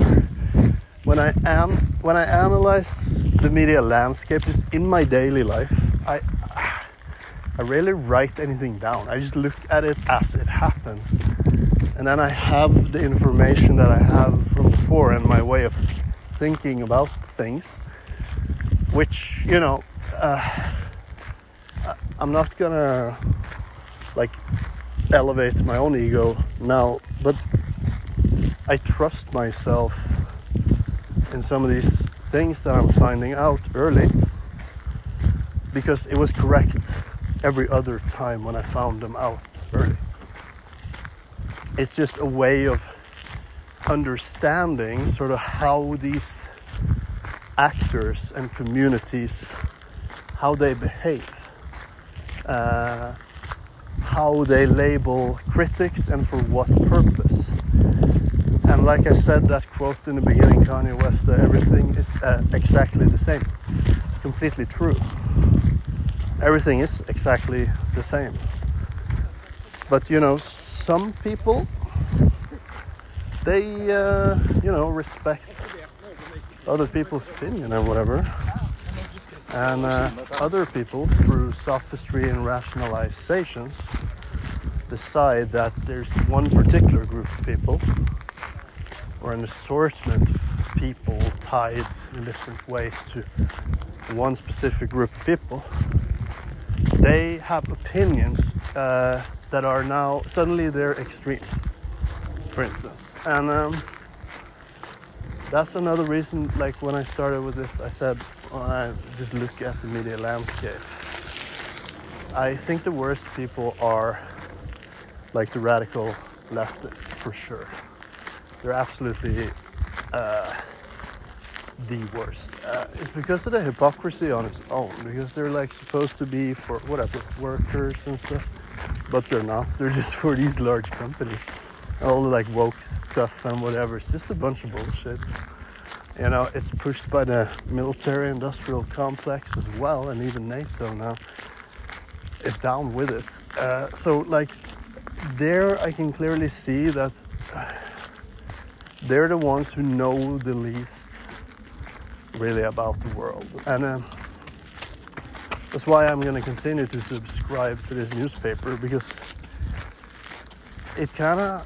when I am when I analyze the media landscape just in my daily life, I I rarely write anything down. I just look at it as it happens. And then I have the information that I have from before and my way of thinking about things, which, you know, uh, I'm not gonna like elevate my own ego now, but I trust myself in some of these things that I'm finding out early because it was correct every other time when I found them out early. It's just a way of understanding sort of how these actors and communities how they behave uh, how they label critics and for what purpose and like i said that quote in the beginning kanye west uh, everything is uh, exactly the same it's completely true everything is exactly the same. But you know, some people they uh, you know respect other people's opinion and whatever. And uh, other people, through sophistry and rationalizations, decide that there's one particular group of people or an assortment of people tied in different ways to one specific group of people, they have opinions uh, that are now suddenly they're extreme, for instance. And um, that's another reason, like when I started with this, I said, when I just look at the media landscape, I think the worst people are like the radical leftists for sure. They're absolutely uh, the worst. Uh, it's because of the hypocrisy on its own, because they're like supposed to be for whatever workers and stuff, but they're not. They're just for these large companies. All the like woke stuff and whatever. It's just a bunch of bullshit. You know, it's pushed by the military industrial complex as well, and even NATO now is down with it. Uh, so, like, there I can clearly see that they're the ones who know the least really about the world. And uh, that's why I'm going to continue to subscribe to this newspaper because it kind of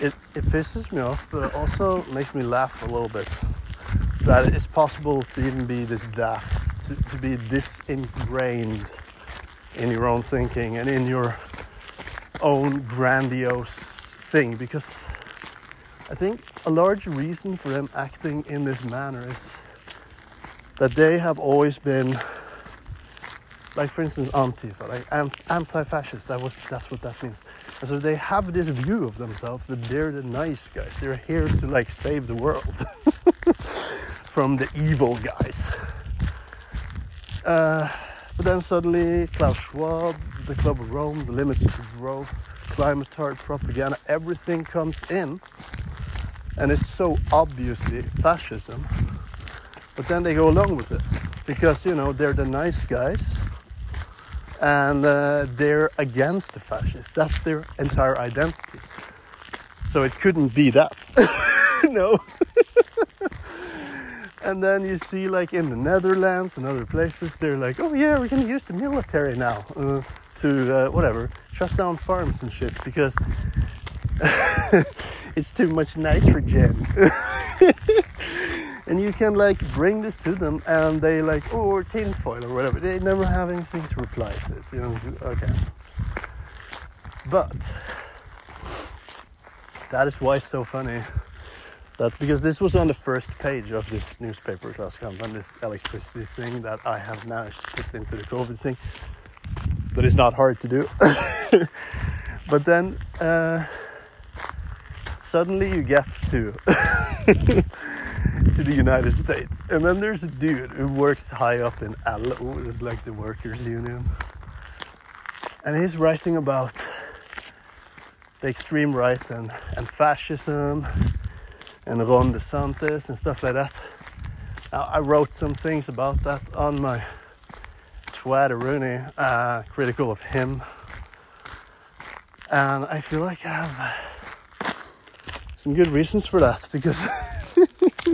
it, it pisses me off, but it also makes me laugh a little bit that it's possible to even be this daft, to, to be this ingrained in your own thinking and in your own grandiose thing because I think a large reason for them acting in this manner is that they have always been like for instance antifa like anti-fascist that was that's what that means. And so they have this view of themselves that they're the nice guys. They're here to like save the world from the evil guys. Uh, but then suddenly klaus schwab the club of rome the limits to growth climatard propaganda everything comes in. And it's so obviously fascism. But then they go along with it because you know they're the nice guys and uh, they're against the fascists. That's their entire identity. So it couldn't be that. no. and then you see, like in the Netherlands and other places, they're like, oh yeah, we're gonna use the military now uh, to uh, whatever, shut down farms and shit because it's too much nitrogen and you can like bring this to them and they like oh or tinfoil or whatever. They never have anything to reply to it you know okay. But that is why it's so funny that because this was on the first page of this newspaper Klassekampen, this electricity thing that I have managed to put into the COVID thing but it's not hard to do. But then uh, suddenly you get to to the United States. And then there's a dude who works high up in LO, it's like the workers' union. And he's writing about the extreme right and, and fascism and Ron DeSantis and stuff like that. Now, I wrote some things about that on my Twitter, uh, critical of him. And I feel like I have some good reasons for that because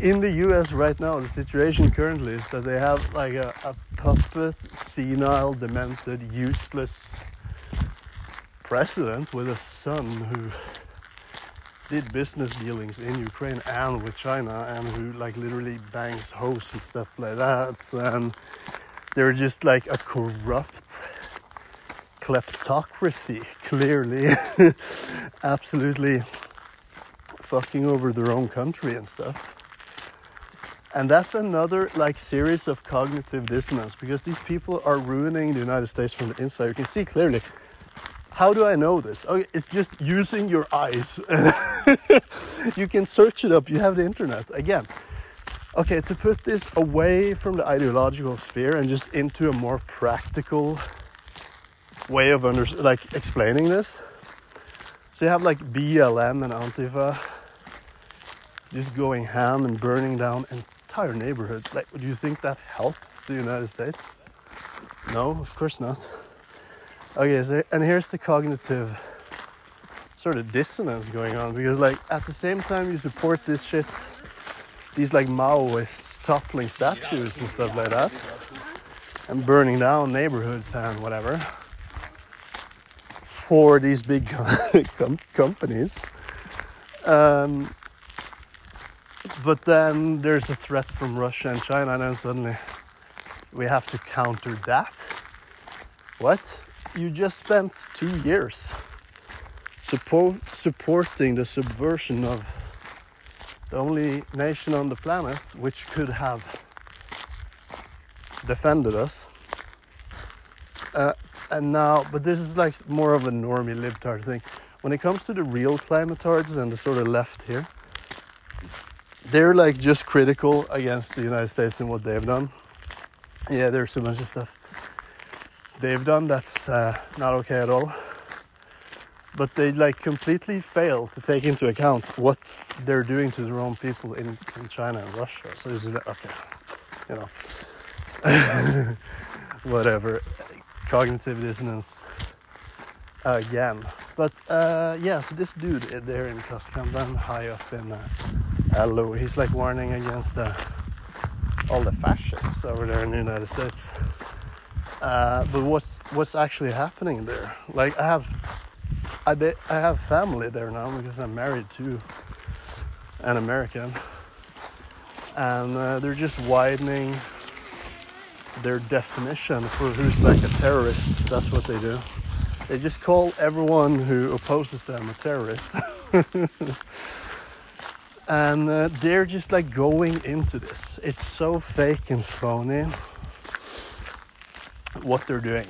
in the US right now, the situation currently is that they have like a, a puppet, senile, demented, useless president with a son who did business dealings in Ukraine and with China and who like literally bangs hoes and stuff like that. And they're just like a corrupt kleptocracy, clearly. Absolutely fucking over their own country and stuff. And that's another like series of cognitive dissonance because these people are ruining the United States from the inside. You can see clearly. How do I know this? Okay, it's just using your eyes. you can search it up. You have the internet. Again, okay, to put this away from the ideological sphere and just into a more practical way of under like explaining this. So you have like BLM and Antifa just going ham and burning down entire neighborhoods. Like, do you think that helped the United States? No, of course not. Okay, so and here's the cognitive sort of dissonance going on because, like, at the same time you support this shit, these like Maoists toppling statues and stuff like that. and burning down neighborhoods and whatever for these big com- companies. Um, but then there's a threat from Russia and China, and then suddenly we have to counter that. What? You just spent two years support, supporting the subversion of the only nation on the planet which could have defended us. Uh, and now, but this is like more of a normie libtard thing. When it comes to the real climatards and the sort of left here, they're like just critical against the United States and what they've done. Yeah, there's a bunch of stuff they've done that's uh, not okay at all. But they like completely fail to take into account what they're doing to their own people in, in China and Russia. So is like, okay, you know, whatever, cognitive dissonance again. But uh, yeah, so this dude there in Klassekampen, high up in uh, LO, he's like warning against uh, all the fascists over there in the United States. Uh, but what's what's actually happening there? Like I have, I be, I have family there now because I'm married to an American, and uh, they're just widening their definition for who's like a terrorist. That's what they do. They just call everyone who opposes them a terrorist. and uh, they're just like going into this. It's so fake and phony what they're doing.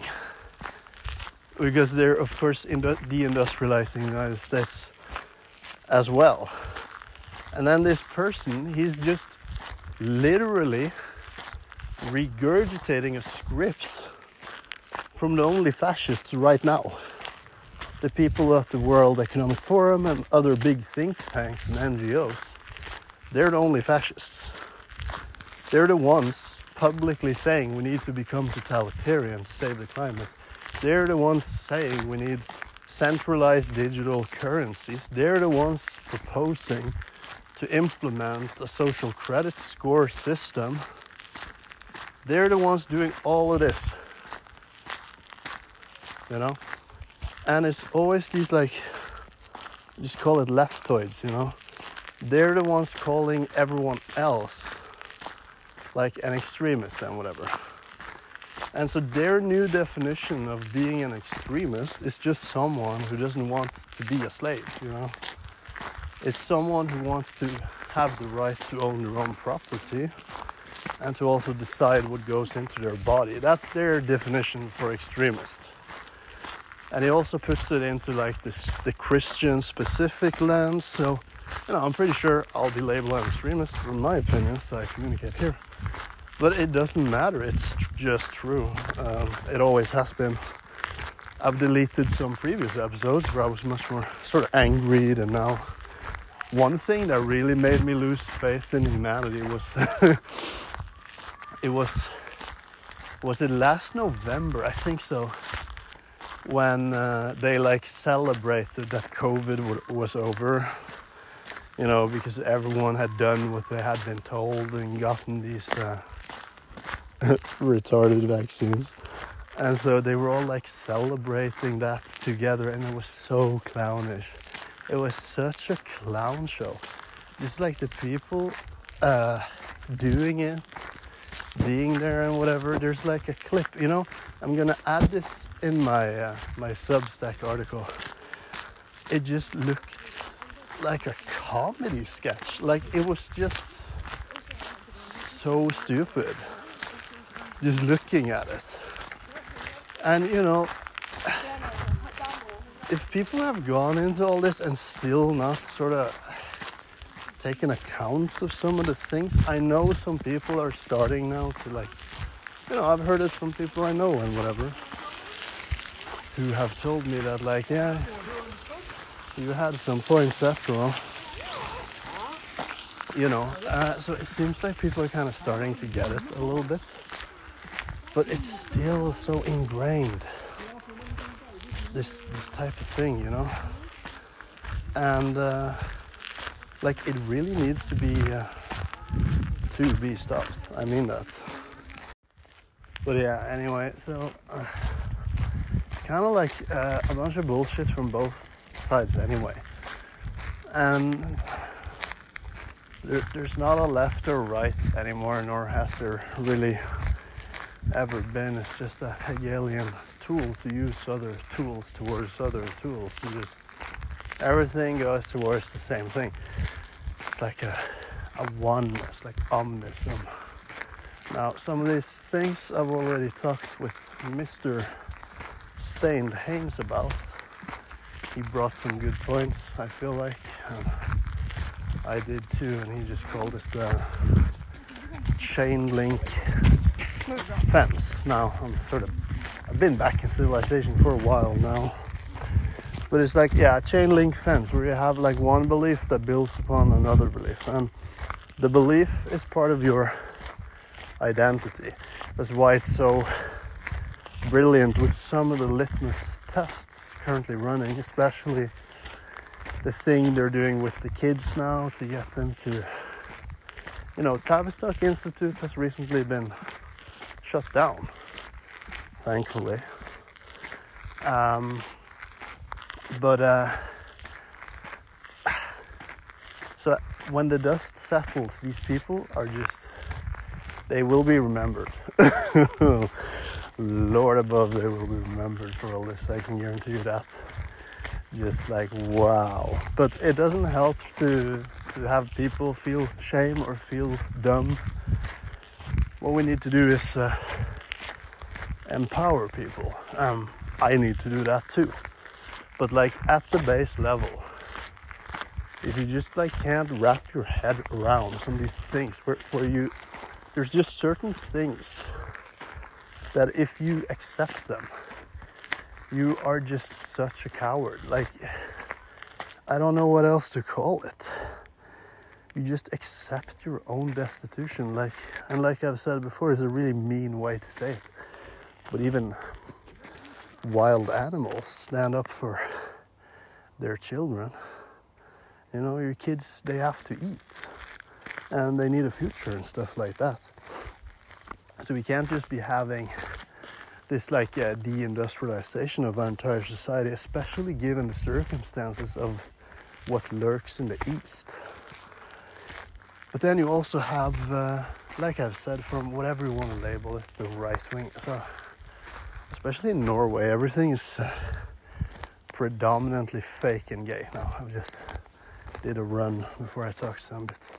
Because they're, of course, in the deindustrializing the United States as well. And then this person, he's just literally regurgitating a script from the only fascists right now. The people at the World Economic Forum and other big think tanks and NGOs, they're the only fascists. They're the ones publicly saying we need to become totalitarian to save the climate. They're the ones saying we need centralized digital currencies. They're the ones proposing to implement a social credit score system. They're the ones doing all of this. You know? And it's always these like, just call it leftoids, you know? They're the ones calling everyone else like an extremist and whatever. And so their new definition of being an extremist is just someone who doesn't want to be a slave, you know? It's someone who wants to have the right to own their own property and to also decide what goes into their body. That's their definition for extremist. And he also puts it into like this the Christian specific lens. So, you know, I'm pretty sure I'll be labeled an extremist from my opinions that I communicate here. But it doesn't matter, it's just true. Um, it always has been. I've deleted some previous episodes where I was much more sort of angry and now one thing that really made me lose faith in humanity was it was was it last November? I think so. When uh, they like celebrated that COVID was over, you know, because everyone had done what they had been told and gotten these uh, retarded vaccines. And so they were all like celebrating that together, and it was so clownish. It was such a clown show. Just like the people uh, doing it, being there, and whatever. There's like a clip, you know. I'm gonna add this in my uh, my Substack article. It just looked like a comedy sketch. Like it was just so stupid just looking at it. And you know, if people have gone into all this and still not sort of taken account of some of the things, I know some people are starting now to like, you know, I've heard it from people I know and whatever, who have told me that, like, yeah, you had some points after all. You know, uh, so it seems like people are kind of starting to get it a little bit but it's still so ingrained this this type of thing you know and uh, like it really needs to be uh, to be stopped i mean that But yeah, anyway, so uh, it's kind of like uh, a bunch of bullshit from both sides anyway. And there, there's not a left or right anymore, nor has there really ever been. It's just a Hegelian tool to use other tools towards other tools to just everything goes towards the same thing. It's like a, a oneness, like omnism. Now, some of these things I've already talked with Mr. Stained Haynes about. He brought some good points, I feel like. I did too, and he just called it uh, chain link fence. Now, I'm sort of, I've been back in civilization for a while now. But it's like, yeah, a chain link fence where you have like one belief that builds upon another belief. And the belief is part of your identity. That's why it's so brilliant with some of the litmus tests currently running, especially the thing they're doing with the kids now to get them to, you know, Tavistock Institute has recently been shut down, thankfully. Um, but uh, so when the dust settles, these people are just they will be remembered. Lord above, they will be remembered for all this. I can guarantee you that. Just like wow, but it doesn't help to to have people feel shame or feel dumb. What we need to do is uh, empower people. Um, I need to do that too, but like at the base level if you just like can't wrap your head around some of these things where, where you there's just certain things that if you accept them, you are just such a coward. Like, I don't know what else to call it. You just accept your own destitution. Like, and like I've said before, it's a really mean way to say it. But even wild animals stand up for their children. You know, your kids, they have to eat and they need a future and stuff like that. So we can't just be having this like uh, deindustrialization of our entire society, especially given the circumstances of what lurks in the east. But then you also have, uh, like I've said, from whatever you want to label it, the right wing. So, especially in Norway, everything is uh, predominantly fake and gay. Now, I just did a run before I talked so I'm a bit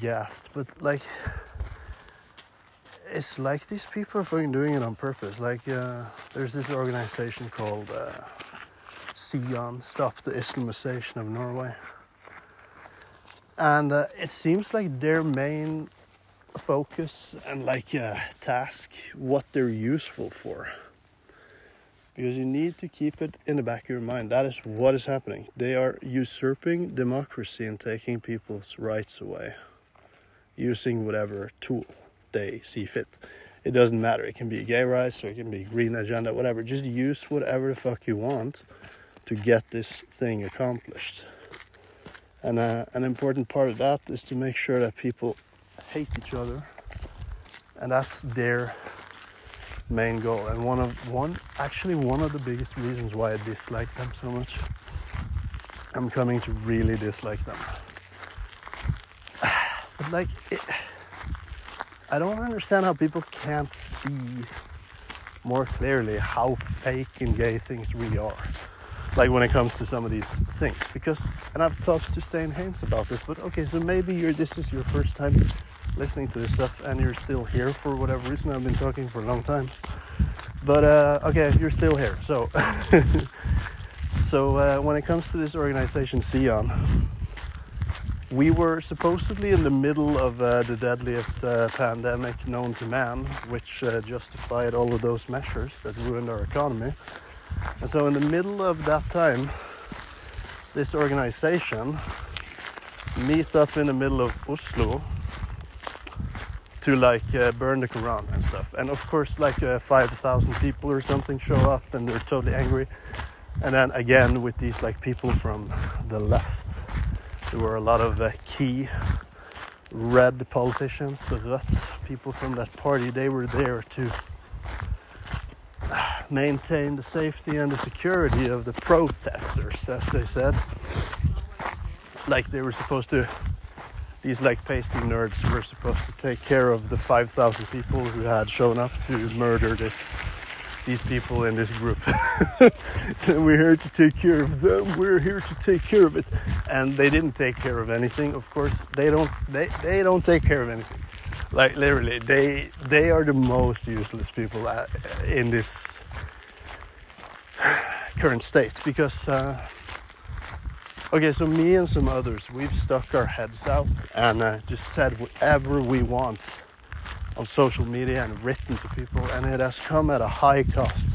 gassed, but like it's like these people are fucking doing it on purpose. Like uh, there's this organization called uh, Stop the Islamization of Norway, and uh, it seems like their main focus and like uh, task, what they're useful for because you need to keep it in the back of your mind. That is what is happening. They are usurping democracy and taking people's rights away using whatever tool they see fit. It doesn't matter. It can be gay rights or it can be green agenda, whatever. Just use whatever the fuck you want to get this thing accomplished. And uh, an important part of that is to make sure that people hate each other, and that's their main goal and one of one actually one of the biggest reasons why I dislike them so much. I'm coming to really dislike them. But like it, I don't understand how people can't see more clearly how fake and gay things really are. Like when it comes to some of these things, because and I've talked to Stain Haynes about this, but okay, so maybe you're this is your first time listening to this stuff and you're still here for whatever reason. I've been talking for a long time. But uh, okay, you're still here. So, so uh, when it comes to this organization, SIAN, we were supposedly in the middle of uh, the deadliest uh, pandemic known to man, which uh, justified all of those measures that ruined our economy. And so, in the middle of that time, this organization meet up in the middle of Oslo to like uh, burn the Quran and stuff. And of course, like uh, 5,000 people or something show up and they're totally angry. And then again, with these like people from the left, there were a lot of uh, key red politicians, the Rødt people from that party, they were there to maintain the safety and the security of the protesters, as they said. Like they were supposed to, these like pasty nerds were supposed to take care of the 5,000 people who had shown up to murder this these people in this group. so we're here to take care of them. We're here to take care of it. And they didn't take care of anything. Of course, they don't. They they don't take care of anything. Like literally, they they are the most useless people uh, in this current state because. Uh, okay, so me and some others, we've stuck our heads out and uh, just said whatever we want on social media and written to people, and it has come at a high cost.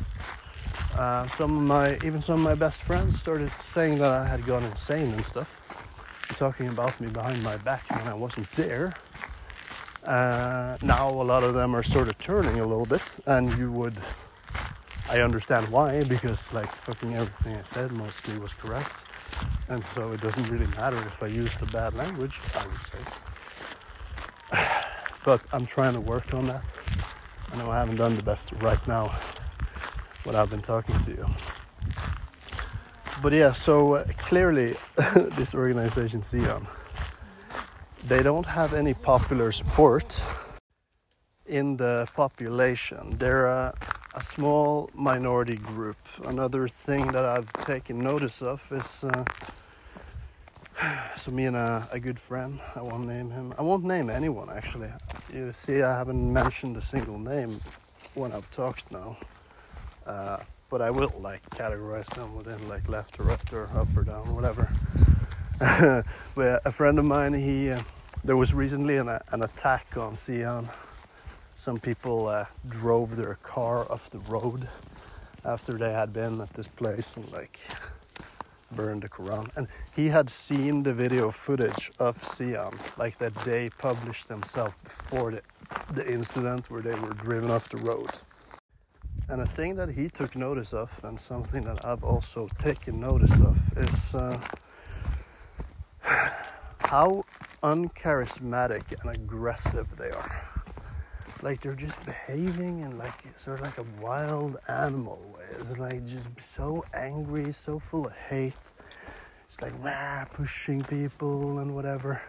Uh, some of my, even some of my best friends started saying that I had gone insane and stuff, talking about me behind my back when I wasn't there. Uh, now a lot of them are sort of turning a little bit, and you would, I understand why, because like fucking everything I said mostly was correct, and so it doesn't really matter if I used a bad language, I would say. but I'm trying to work on that. I know I haven't done the best right now what I've been talking to you. But yeah, so uh, clearly this organization SIAN, they don't have any popular support in the population. They're a, a small minority group. Another thing that I've taken notice of is uh, so me and a, a, good friend, I won't name him. I won't name anyone actually. You see, I haven't mentioned a single name when I've talked now. Uh, but I will like categorize them within like left or right or up or down, whatever. a friend of mine, he uh, there was recently an, an attack on SIAN. Some people uh, drove their car off the road after they had been at this place and like burned the Quran. And he had seen the video footage of SIAN, like that they published themselves before the, the incident where they were driven off the road. And a thing that he took notice of, and something that I've also taken notice of, is uh, how uncharismatic and aggressive they are like they're just behaving in like sort of like a wild animal way. It's like just so angry, so full of hate. It's like rah, pushing people and whatever.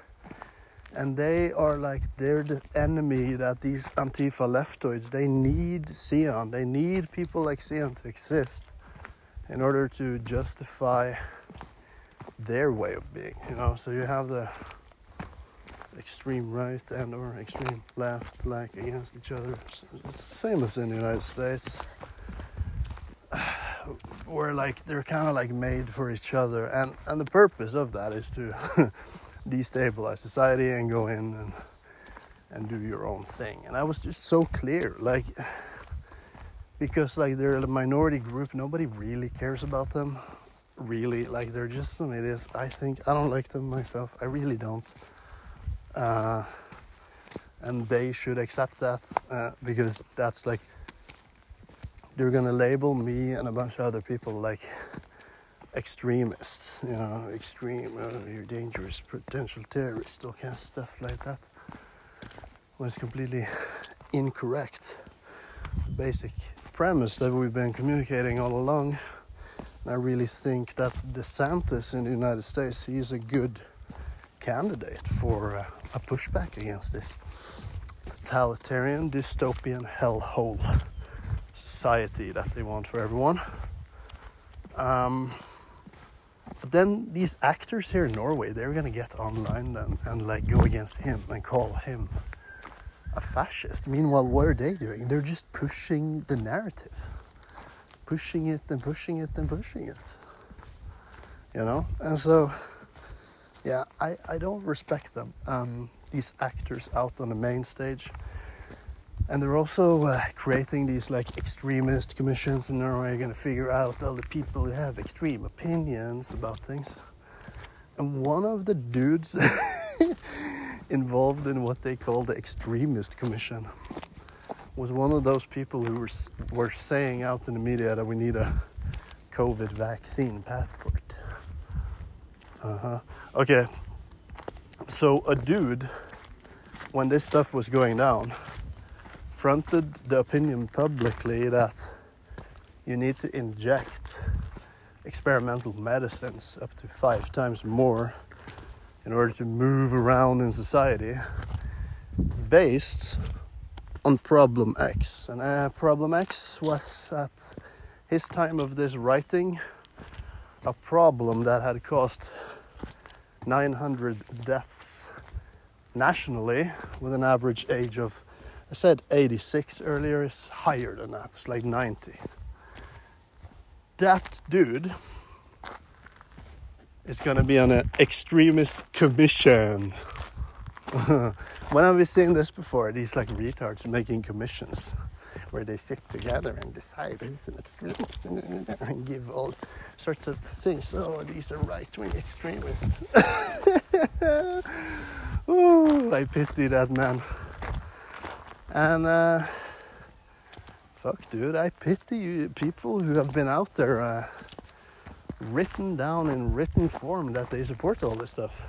And they are like they're the enemy that these Antifa leftoids they need SIAN. They need people like SIAN to exist in order to justify their way of being. You know, so you have the extreme right and or extreme left like against each other. It's the same as in the United States. Where like they're kind of like made for each other, and and the purpose of that is to destabilize society and go in and and do your own thing. And I was just so clear, like because like they're a minority group, nobody really cares about them. Really, like they're just some idiots. I think I don't like them myself. I really don't uh, and they should accept that uh, because that's like they're gonna label me and a bunch of other people like extremists, you know, extreme, uh, you're dangerous, potential terrorist, all kinds of stuff like that. When it's completely incorrect. The basic premise that we've been communicating all along. I really think that DeSantis in the United States, he is a good candidate for uh, a pushback against this totalitarian, dystopian hellhole society that they want for everyone. Um, but then these actors here in Norway, they're gonna get online and, and like go against him and call him a fascist. Meanwhile, what are they doing? They're just pushing the narrative, pushing it and pushing it and pushing it. You know, and so yeah, I, I don't respect them. Um, these actors out on the main stage. And they're also uh, creating these like extremist commissions, and they're going to figure out all the people who have extreme opinions about things. And one of the dudes involved in what they call the extremist commission was one of those people who were, were saying out in the media that we need a COVID vaccine passport. Uh huh. Okay, so a dude when this stuff was going down, fronted the opinion publicly that you need to inject experimental medicines up to five times more in order to move around in society based on problem X. And uh, problem X was at his time of this writing a problem that had caused 900 deaths nationally with an average age of I said 86 earlier is higher than that. It's like 90. That dude is gonna be on an extremist commission. when have we seen this before? These like retards making commissions where they sit together and decide who's an extremist and give all sorts of things. Oh, these are right wing extremists. Ooh, I pity that man. And uh, fuck, dude, I pity you people who have been out there uh, written down in written form that they support all this stuff.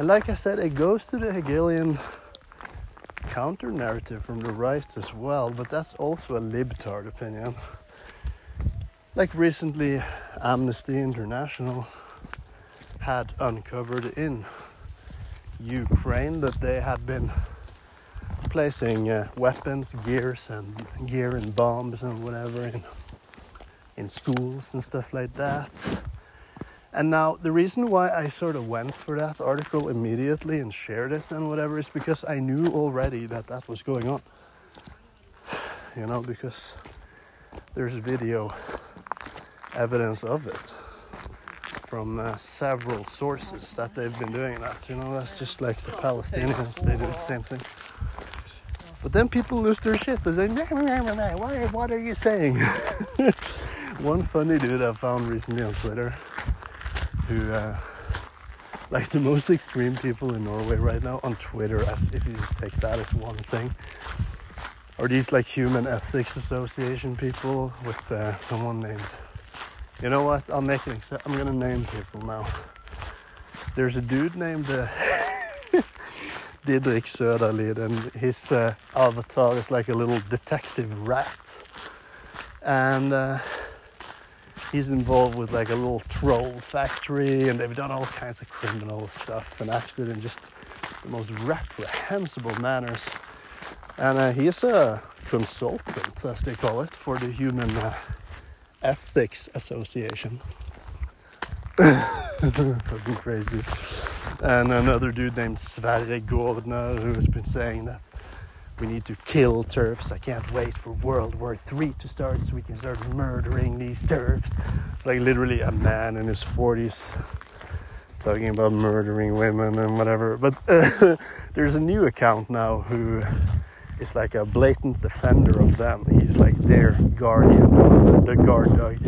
And like I said, it goes to the Hegelian counter narrative from the right as well, but that's also a libtard opinion. Like recently, Amnesty International had uncovered in Ukraine that they had been placing uh, weapons, gears, and gear and bombs and whatever in in schools and stuff like that. And now the reason why I sort of went for that article immediately and shared it and whatever is because I knew already that that was going on. You know, because there's video evidence of it from uh, several sources that they've been doing that. You know, that's just like the Palestinians, they do the same thing. But then people lose their shit. They're like, why, what are you saying? One funny dude I found recently on Twitter who, uh, like the most extreme people in Norway right now on Twitter, as if you just take that as one thing, are these like Human Ethics Association people with uh, someone named. You know what? I'll make an. I'm gonna name people now. There's a dude named. Uh, Didrik Søderlind, and his uh, avatar is like a little detective rat. And uh, he's involved with like a little troll factory, and they've done all kinds of criminal stuff and acted in just the most reprehensible manners. And uh, a consultant, as they call it, for the Human uh, Ethics Association. Fucking crazy. And another dude named Sverre Govner who has been saying that we need to kill TERFs. I can't wait for World War III to start so we can start murdering these TERFs. It's like literally a man in his 40s talking about murdering women and whatever. But uh, there's a new account now who is like a blatant defender of them. He's like their guardian the guard dog.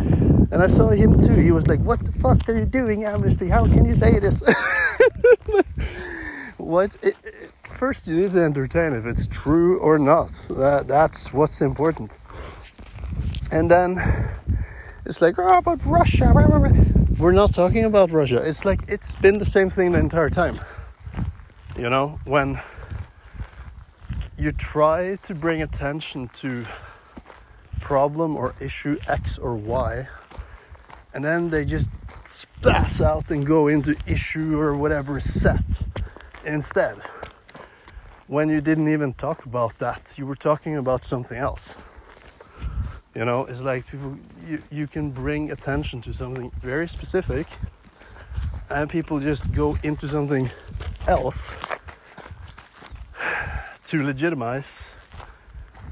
And I saw him too. He was like, "What the fuck are you doing, Amnesty? How can you say this?" what? It, it, first, you need to entertain if it's true or not. That that's what's important. And then it's like, "Oh, about Russia." We're not talking about Russia. It's like it's been the same thing the entire time. You know, when you try to bring attention to problem or issue X or Y, and then they just splash out and go into issue or whatever set instead. When you didn't even talk about that, you were talking about something else. You know, it's like people, you, you can bring attention to something very specific, and people just go into something else to legitimize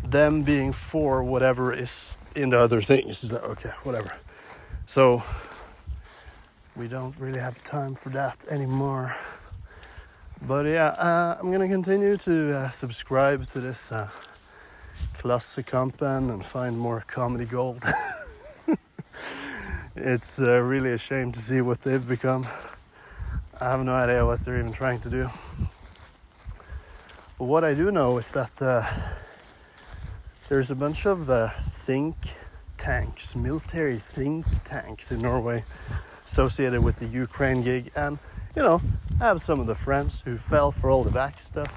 them being for whatever is in the other things. Okay, whatever. So we don't really have time for that anymore. But yeah, uh, I'm gonna continue to uh, subscribe to this uh, Klassekampen and find more comedy gold. it's uh, really a shame to see what they've become. I have no idea what they're even trying to do. But what I do know is that uh, there's a bunch of uh, think tanks, military think tanks in Norway associated with the Ukraine gig, and you know, I have some of the friends who fell for all the back stuff.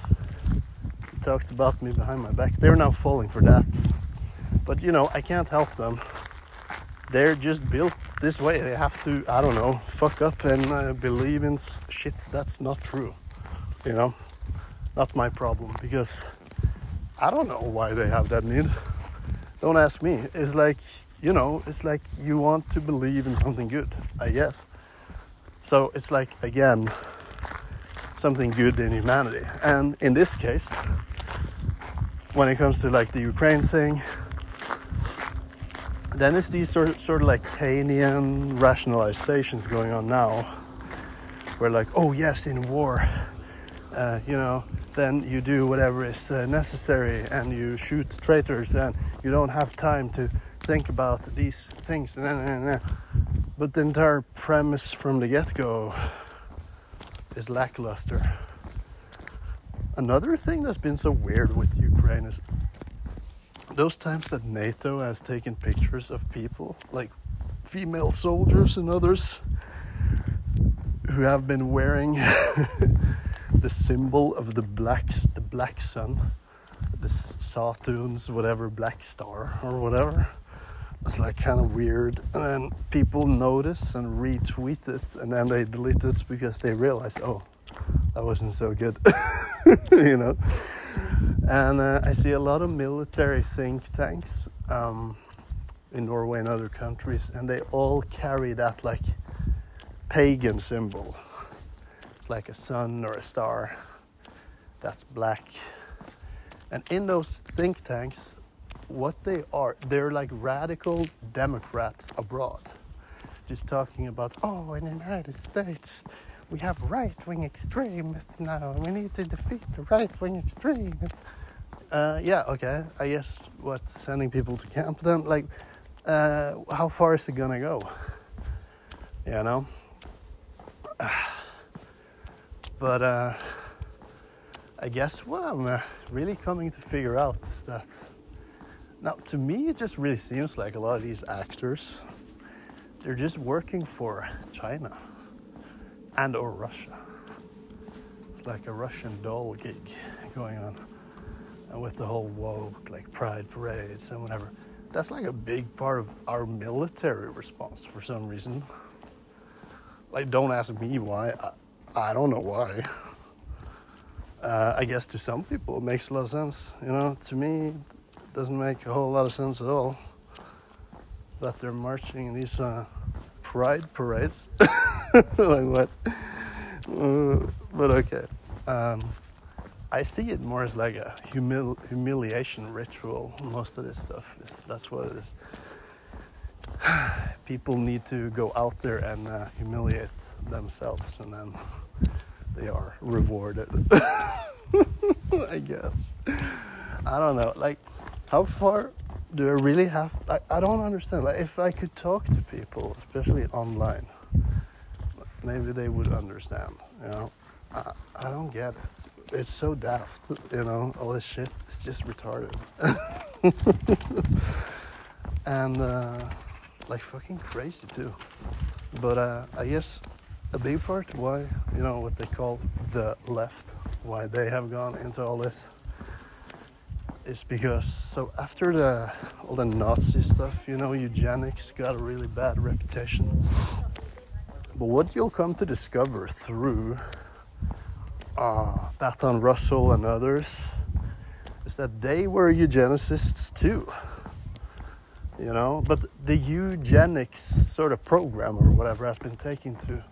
Who talked about me behind my back. They're now falling for that. But you know, I can't help them. They're just built this way. They have to, I don't know, fuck up and uh, believe in shit that's not true. You know, not my problem because I don't know why they have that need. Don't ask me. It's like, you know, it's like you want to believe in something good, I guess. So it's like, again, something good in humanity. And in this case, when it comes to like the Ukraine thing, then it's these sort of, sort of like Keynesian rationalizations going on now, where like, oh yes, in war, uh, you know, then you do whatever is uh, necessary and you shoot traitors and you don't have time to think about these things. But the entire premise from the get go is lackluster. Another thing that's been so weird with Ukraine is those times that NATO has taken pictures of people, like female soldiers and others, who have been wearing the symbol of the blacks, the black sun, the Saturn's whatever black star or whatever. It's like kind of weird, and then people notice and retweet it, and then they delete it because they realize, oh, that wasn't so good, you know. And uh, I see a lot of military think tanks um, in Norway and other countries, and they all carry that like pagan symbol. It's like a sun or a star that's black. And in those think tanks, what they are, they're like radical Democrats abroad. Just talking about, oh, in the United States, we have right wing extremists now. We need to defeat the right wing extremists. Uh, yeah, okay. I guess what sending people to camp then? Like, uh, how far is it gonna go? You know. But uh, I guess what I'm uh, really coming to figure out is that now to me it just really seems like a lot of these actors they're just working for China and or Russia. It's like a Russian doll gig going on. And with the whole woke, like pride parades and whatever. That's like a big part of our military response for some reason. Like, don't ask me why. I, I don't know why. Uh, I guess to some people it makes a lot of sense. You know, to me, doesn't make a whole lot of sense at all that they're marching in these uh, pride parades. like what? Uh, but okay. Um, I see it more as like a humil- humiliation ritual. Most of this stuff is that's what it is. People need to go out there and uh, humiliate themselves, and then they are rewarded. I guess. I don't know. Like, how far do I really have? I, I don't understand. Like, if I could talk to people, especially online, maybe they would understand. You know, I, I don't get it. It's so daft. You know, all this shit is just retarded. and uh, like fucking crazy too. But uh, I guess a big part why you know what they call the left, why they have gone into all this is because so after the all the Nazi stuff, you know, eugenics got a really bad reputation. But what you'll come to discover through uh, Bertrand Russell and others is that they were eugenicists too. You know, but the eugenics sort of program or whatever has been taken to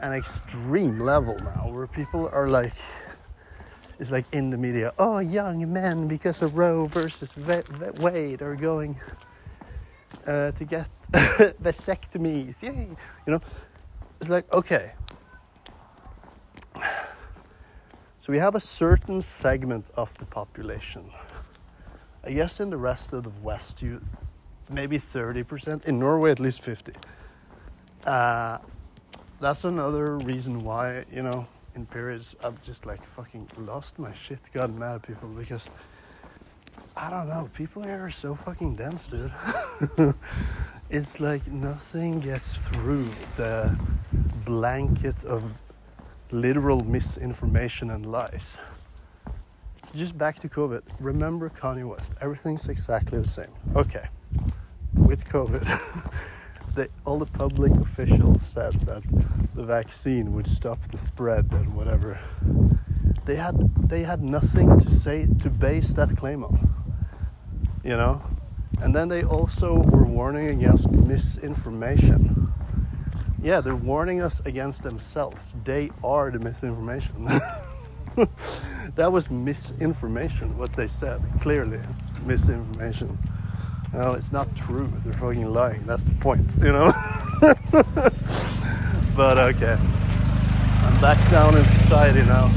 an extreme level now where people are like, it's like in the media, oh, young men because of Roe versus Wade are going uh, to get vasectomies. Yay! You know, it's like, okay. So we have a certain segment of the population. I guess in the rest of the West, you maybe 30%. In Norway, at least 50. Uh, that's another reason why, you know, in periods I've just like fucking lost my shit, gotten mad at people because I don't know, people here are so fucking dense, dude. it's like nothing gets through the blanket of literal misinformation and lies. So just back to COVID. Remember Kanye West. Everything's exactly the same. Okay. With COVID, all the public officials said that the vaccine would stop the spread and whatever. They had they had nothing to say to base that claim on. You know? And then they also were warning against misinformation. Yeah, they're warning us against themselves. They are the misinformation. that was misinformation, what they said. Clearly, misinformation. Well, it's not true. They're fucking lying. That's the point, you know? but okay. I'm back down in society now.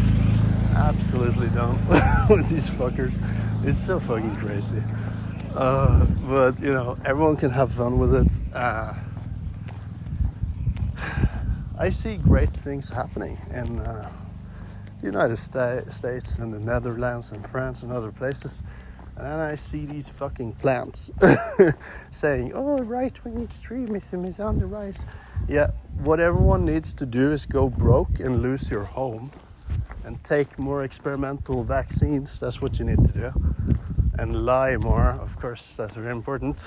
Absolutely down with these fuckers. It's so fucking crazy. Uh, but, you know, everyone can have fun with it. Uh, I see great things happening in uh, the United Sta- States and the Netherlands and France and other places. And I see these fucking plants saying, oh, right wing extremism is on the rise. Yeah, what everyone needs to do is go broke and lose your home and take more experimental vaccines. That's what you need to do. And lie more, of course, that's very important.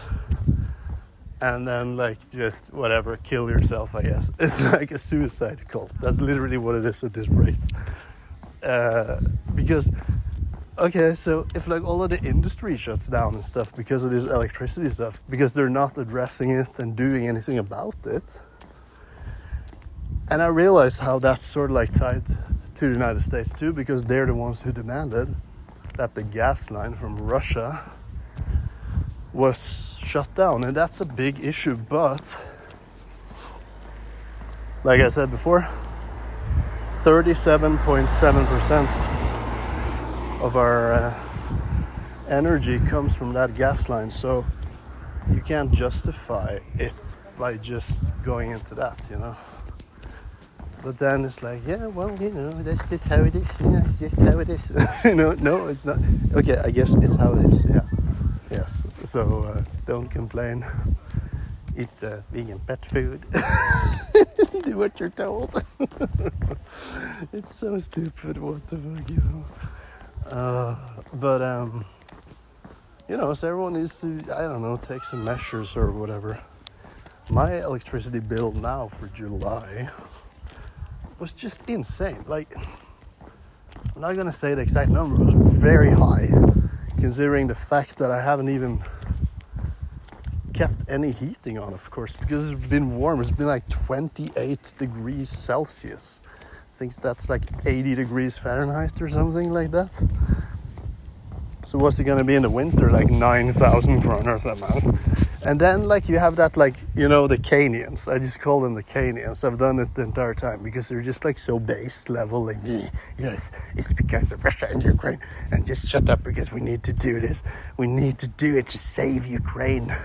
And then, like, just whatever, kill yourself, I guess. It's like a suicide cult. That's literally what it is at this rate. Uh, because okay, so if like all of the industry shuts down and stuff because of this electricity stuff, because they're not addressing it and doing anything about it, and I realize how that's sort of like tied to the United States too, because they're the ones who demanded that the gas line from Russia was shut down, and that's a big issue. But like I said before, 37.7 percent of our uh, energy comes from that gas line. So you can't justify it by just going into that, you know. But then it's like, yeah, well, you know, that's just how it is. Yeah, it's just how it is. you know, no, it's not. Okay, I guess it's how it is. Yeah. Yes. So uh, don't complain. Eat uh, vegan pet food. Do what you're told. it's so stupid. What the fuck, you know. Uh, but um, you know, so everyone needs to, I don't know, take some measures or whatever. My electricity bill now for July was just insane. Like, I'm not gonna say the exact number, it was very high, considering the fact that I haven't even kept any heating on, of course, because it's been warm. It's been like 28 degrees Celsius think that's like 80 degrees Fahrenheit or something like that. So what's it gonna be in the winter? Like 9,000 kroners a month. And then like you have that like, you know, the Canians. I just call them the Canians. I've done it the entire time because they're just like so base level. Like, yes, it's because of Russia and Ukraine. And just shut up because we need to do this. We need to do it to save Ukraine.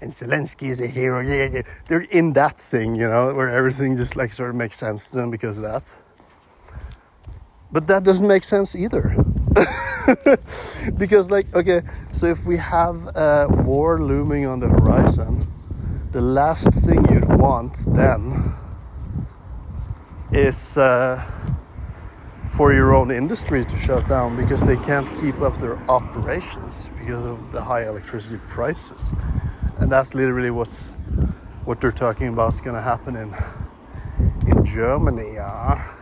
And Zelensky is a hero. Yeah, yeah. They're in that thing, you know, where everything just like sort of makes sense to them because of that. But that doesn't make sense either. because, like, okay, so if we have a war looming on the horizon, the last thing you'd want then is uh, for your own industry to shut down because they can't keep up their operations because of the high electricity prices. And that's literally what's what they're talking about is going to happen in in Germany. Yeah.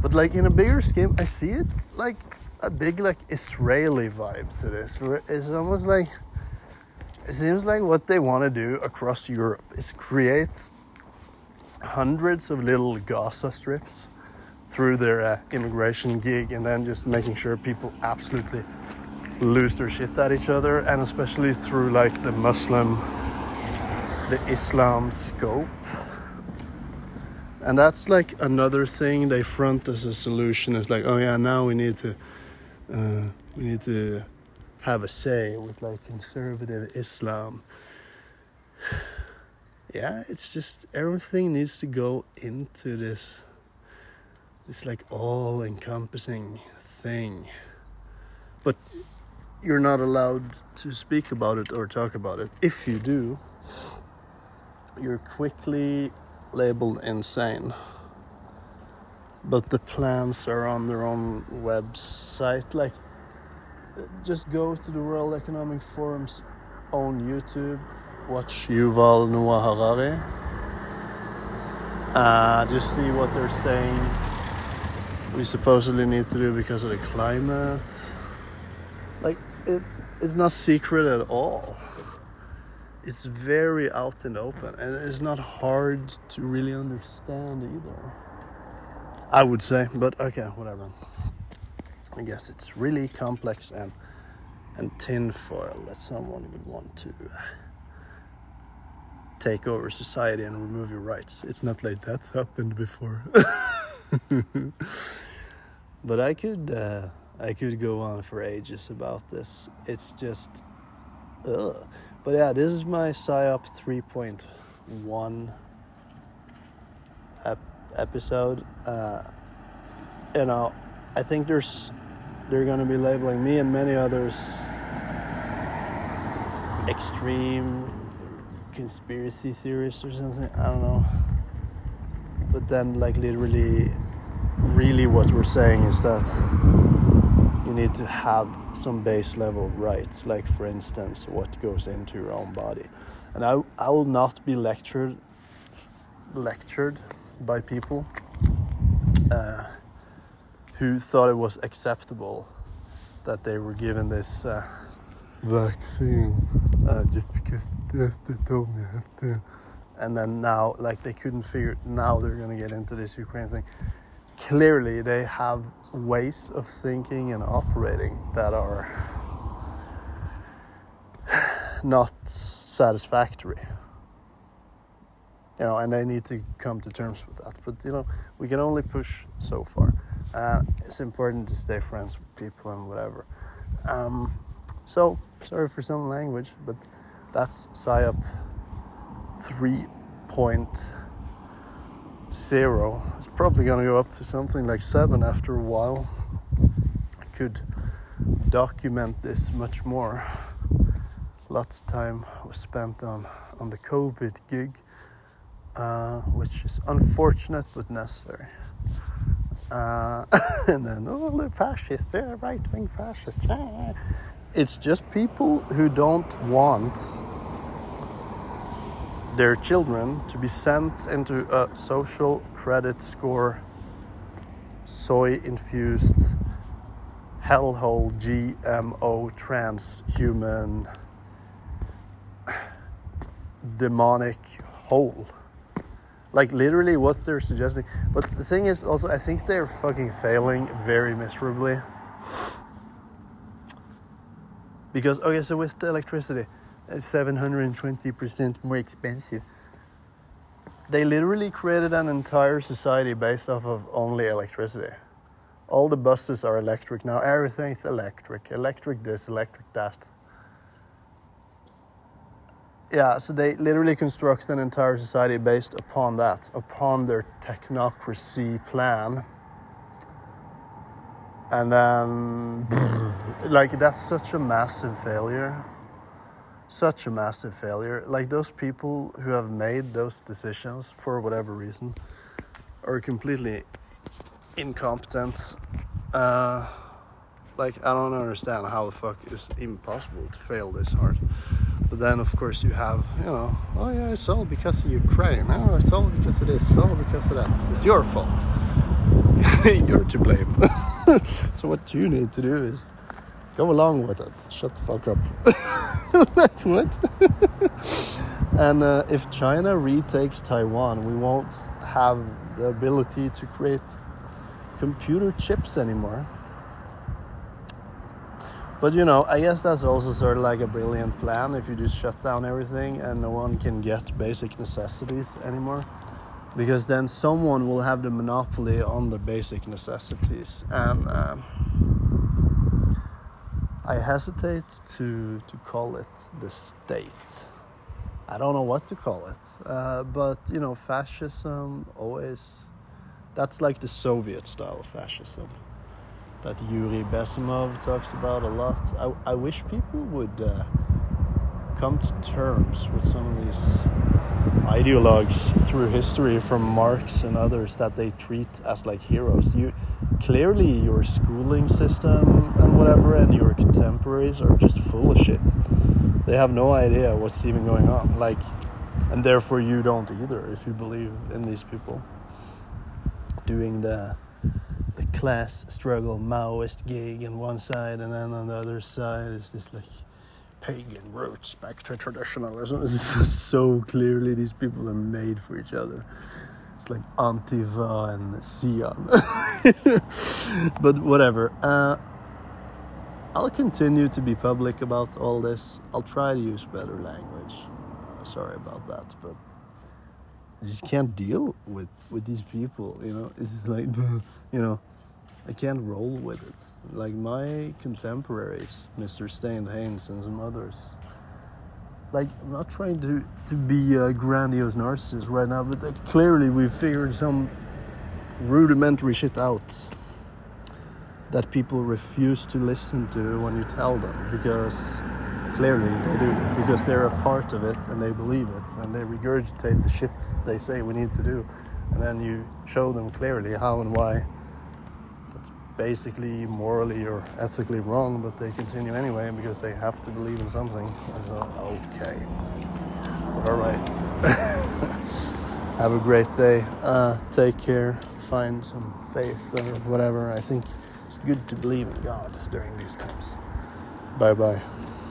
But like in a bigger scheme, I see it like a big like Israeli vibe to this, where it's almost like it seems like what they want to do across Europe is create hundreds of little Gaza strips through their uh, immigration gig, and then just making sure people absolutely lose their shit at each other, and especially through like the Muslim, the Islam scope and that's like another thing they front as a solution. It's like oh yeah now we need to uh, we need to have a say with like conservative islam. Yeah it's just everything needs to go into this this like all encompassing thing. But you're not allowed to speak about it or talk about it. If you do you're quickly labeled insane. But the plans are on their own website. Like, just go to the World Economic Forum's own YouTube, watch Yuval Noah Harari. Uh, just see what they're saying. We supposedly need to do because of the climate. Like, it is not secret at all it's very out and open and it's not hard to really understand either. I would say, but okay, whatever. I guess it's really complex and and tinfoil that someone would want to take over society and remove your rights. It's not like that's happened before. but I could uh, I could go on for ages about this. It's just ugh. But yeah, this is my PSYOP 3.1 ep- episode. Uh, you know, I think there's they're going to be labeling me and many others extreme conspiracy theorists or something. I don't know. But then, like, literally, really, what we're saying is that you need to have some base level rights, like for instance, what goes into your own body. And I, I will not be lectured lectured by people uh, who thought it was acceptable that they were given this uh, vaccine uh, just because the they told me I have to. And then now, like they couldn't figure. Now they're gonna get into this Ukraine thing clearly they have ways of thinking and operating that are not satisfactory. You know and they need to come to terms with that. But you know we can only push so far. Uh, it's important to stay friends with people and whatever. Um, so sorry for some language but that's PSYOP 3 point zero. It's probably going to go up to something like seven after a while. I could document this much more. Lots of time was spent on, on the COVID gig, uh, which is unfortunate but necessary. Uh, and then, oh, they're fascists, they're right wing fascists. It's just people who don't want their children to be sent into a social credit score soy infused hellhole GMO transhuman demonic hole. Like literally what they're suggesting. But the thing is also I think they're fucking failing very miserably. Because okay, so with the electricity, 720% more expensive. They literally created an entire society based off of only electricity. All the buses are electric now, everything's electric. Electric this, electric that. Yeah, so they literally construct an entire society based upon that, upon their technocracy plan. And then, like, that's such a massive failure such a massive failure. Like those people who have made those decisions for whatever reason are completely incompetent. Uh, like I don't understand how the fuck it's impossible to fail this hard. But then of course you have, you know, oh yeah, it's all because of Ukraine. Oh, it's all because of this. It's all because of that. It's your fault. You're to blame. so what you need to do is go along with it. Shut the fuck up. what? and uh, if China retakes Taiwan, we won't have the ability to create computer chips anymore. But you know, I guess that's also sort of like a brilliant plan if you just shut down everything and no one can get basic necessities anymore. Because then someone will have the monopoly on the basic necessities. And. Uh, I hesitate to, to call it the state. I don't know what to call it. Uh, but, you know, fascism always, that's like the Soviet style of fascism that Yuri Bezmenov talks about a lot. I, I wish people would uh, come to terms with some of these ideologues through history from Marx and others that they treat as like heroes. You clearly your schooling system whatever and your contemporaries are just full of shit. They have no idea what's even going on. Like and therefore you don't either if you believe in these people doing the the class struggle Maoist gig on one side and then on the other side is this like pagan roots back to traditionalism. So clearly these people are made for each other. It's like Antifa and SIAN. but whatever. Uh, I'll continue to be public about all this. I'll try to use better language. Uh, sorry about that, but I just can't deal with with these people. You know, it's just like you know I can't roll with it. Like my contemporaries, Mr. Stain Haynes and some others. Like I'm not trying to to be a grandiose narcissist right now, but clearly we've figured some rudimentary shit out that people refuse to listen to when you tell them because clearly they do because they're a part of it and they believe it and they regurgitate the shit they say we need to do and then you show them clearly how and why that's basically morally or ethically wrong, but they continue anyway because they have to believe in something. So, okay. All right. have a great day. Uh, take care. Find some faith or whatever. I think it's good to believe in God during these times. Bye bye.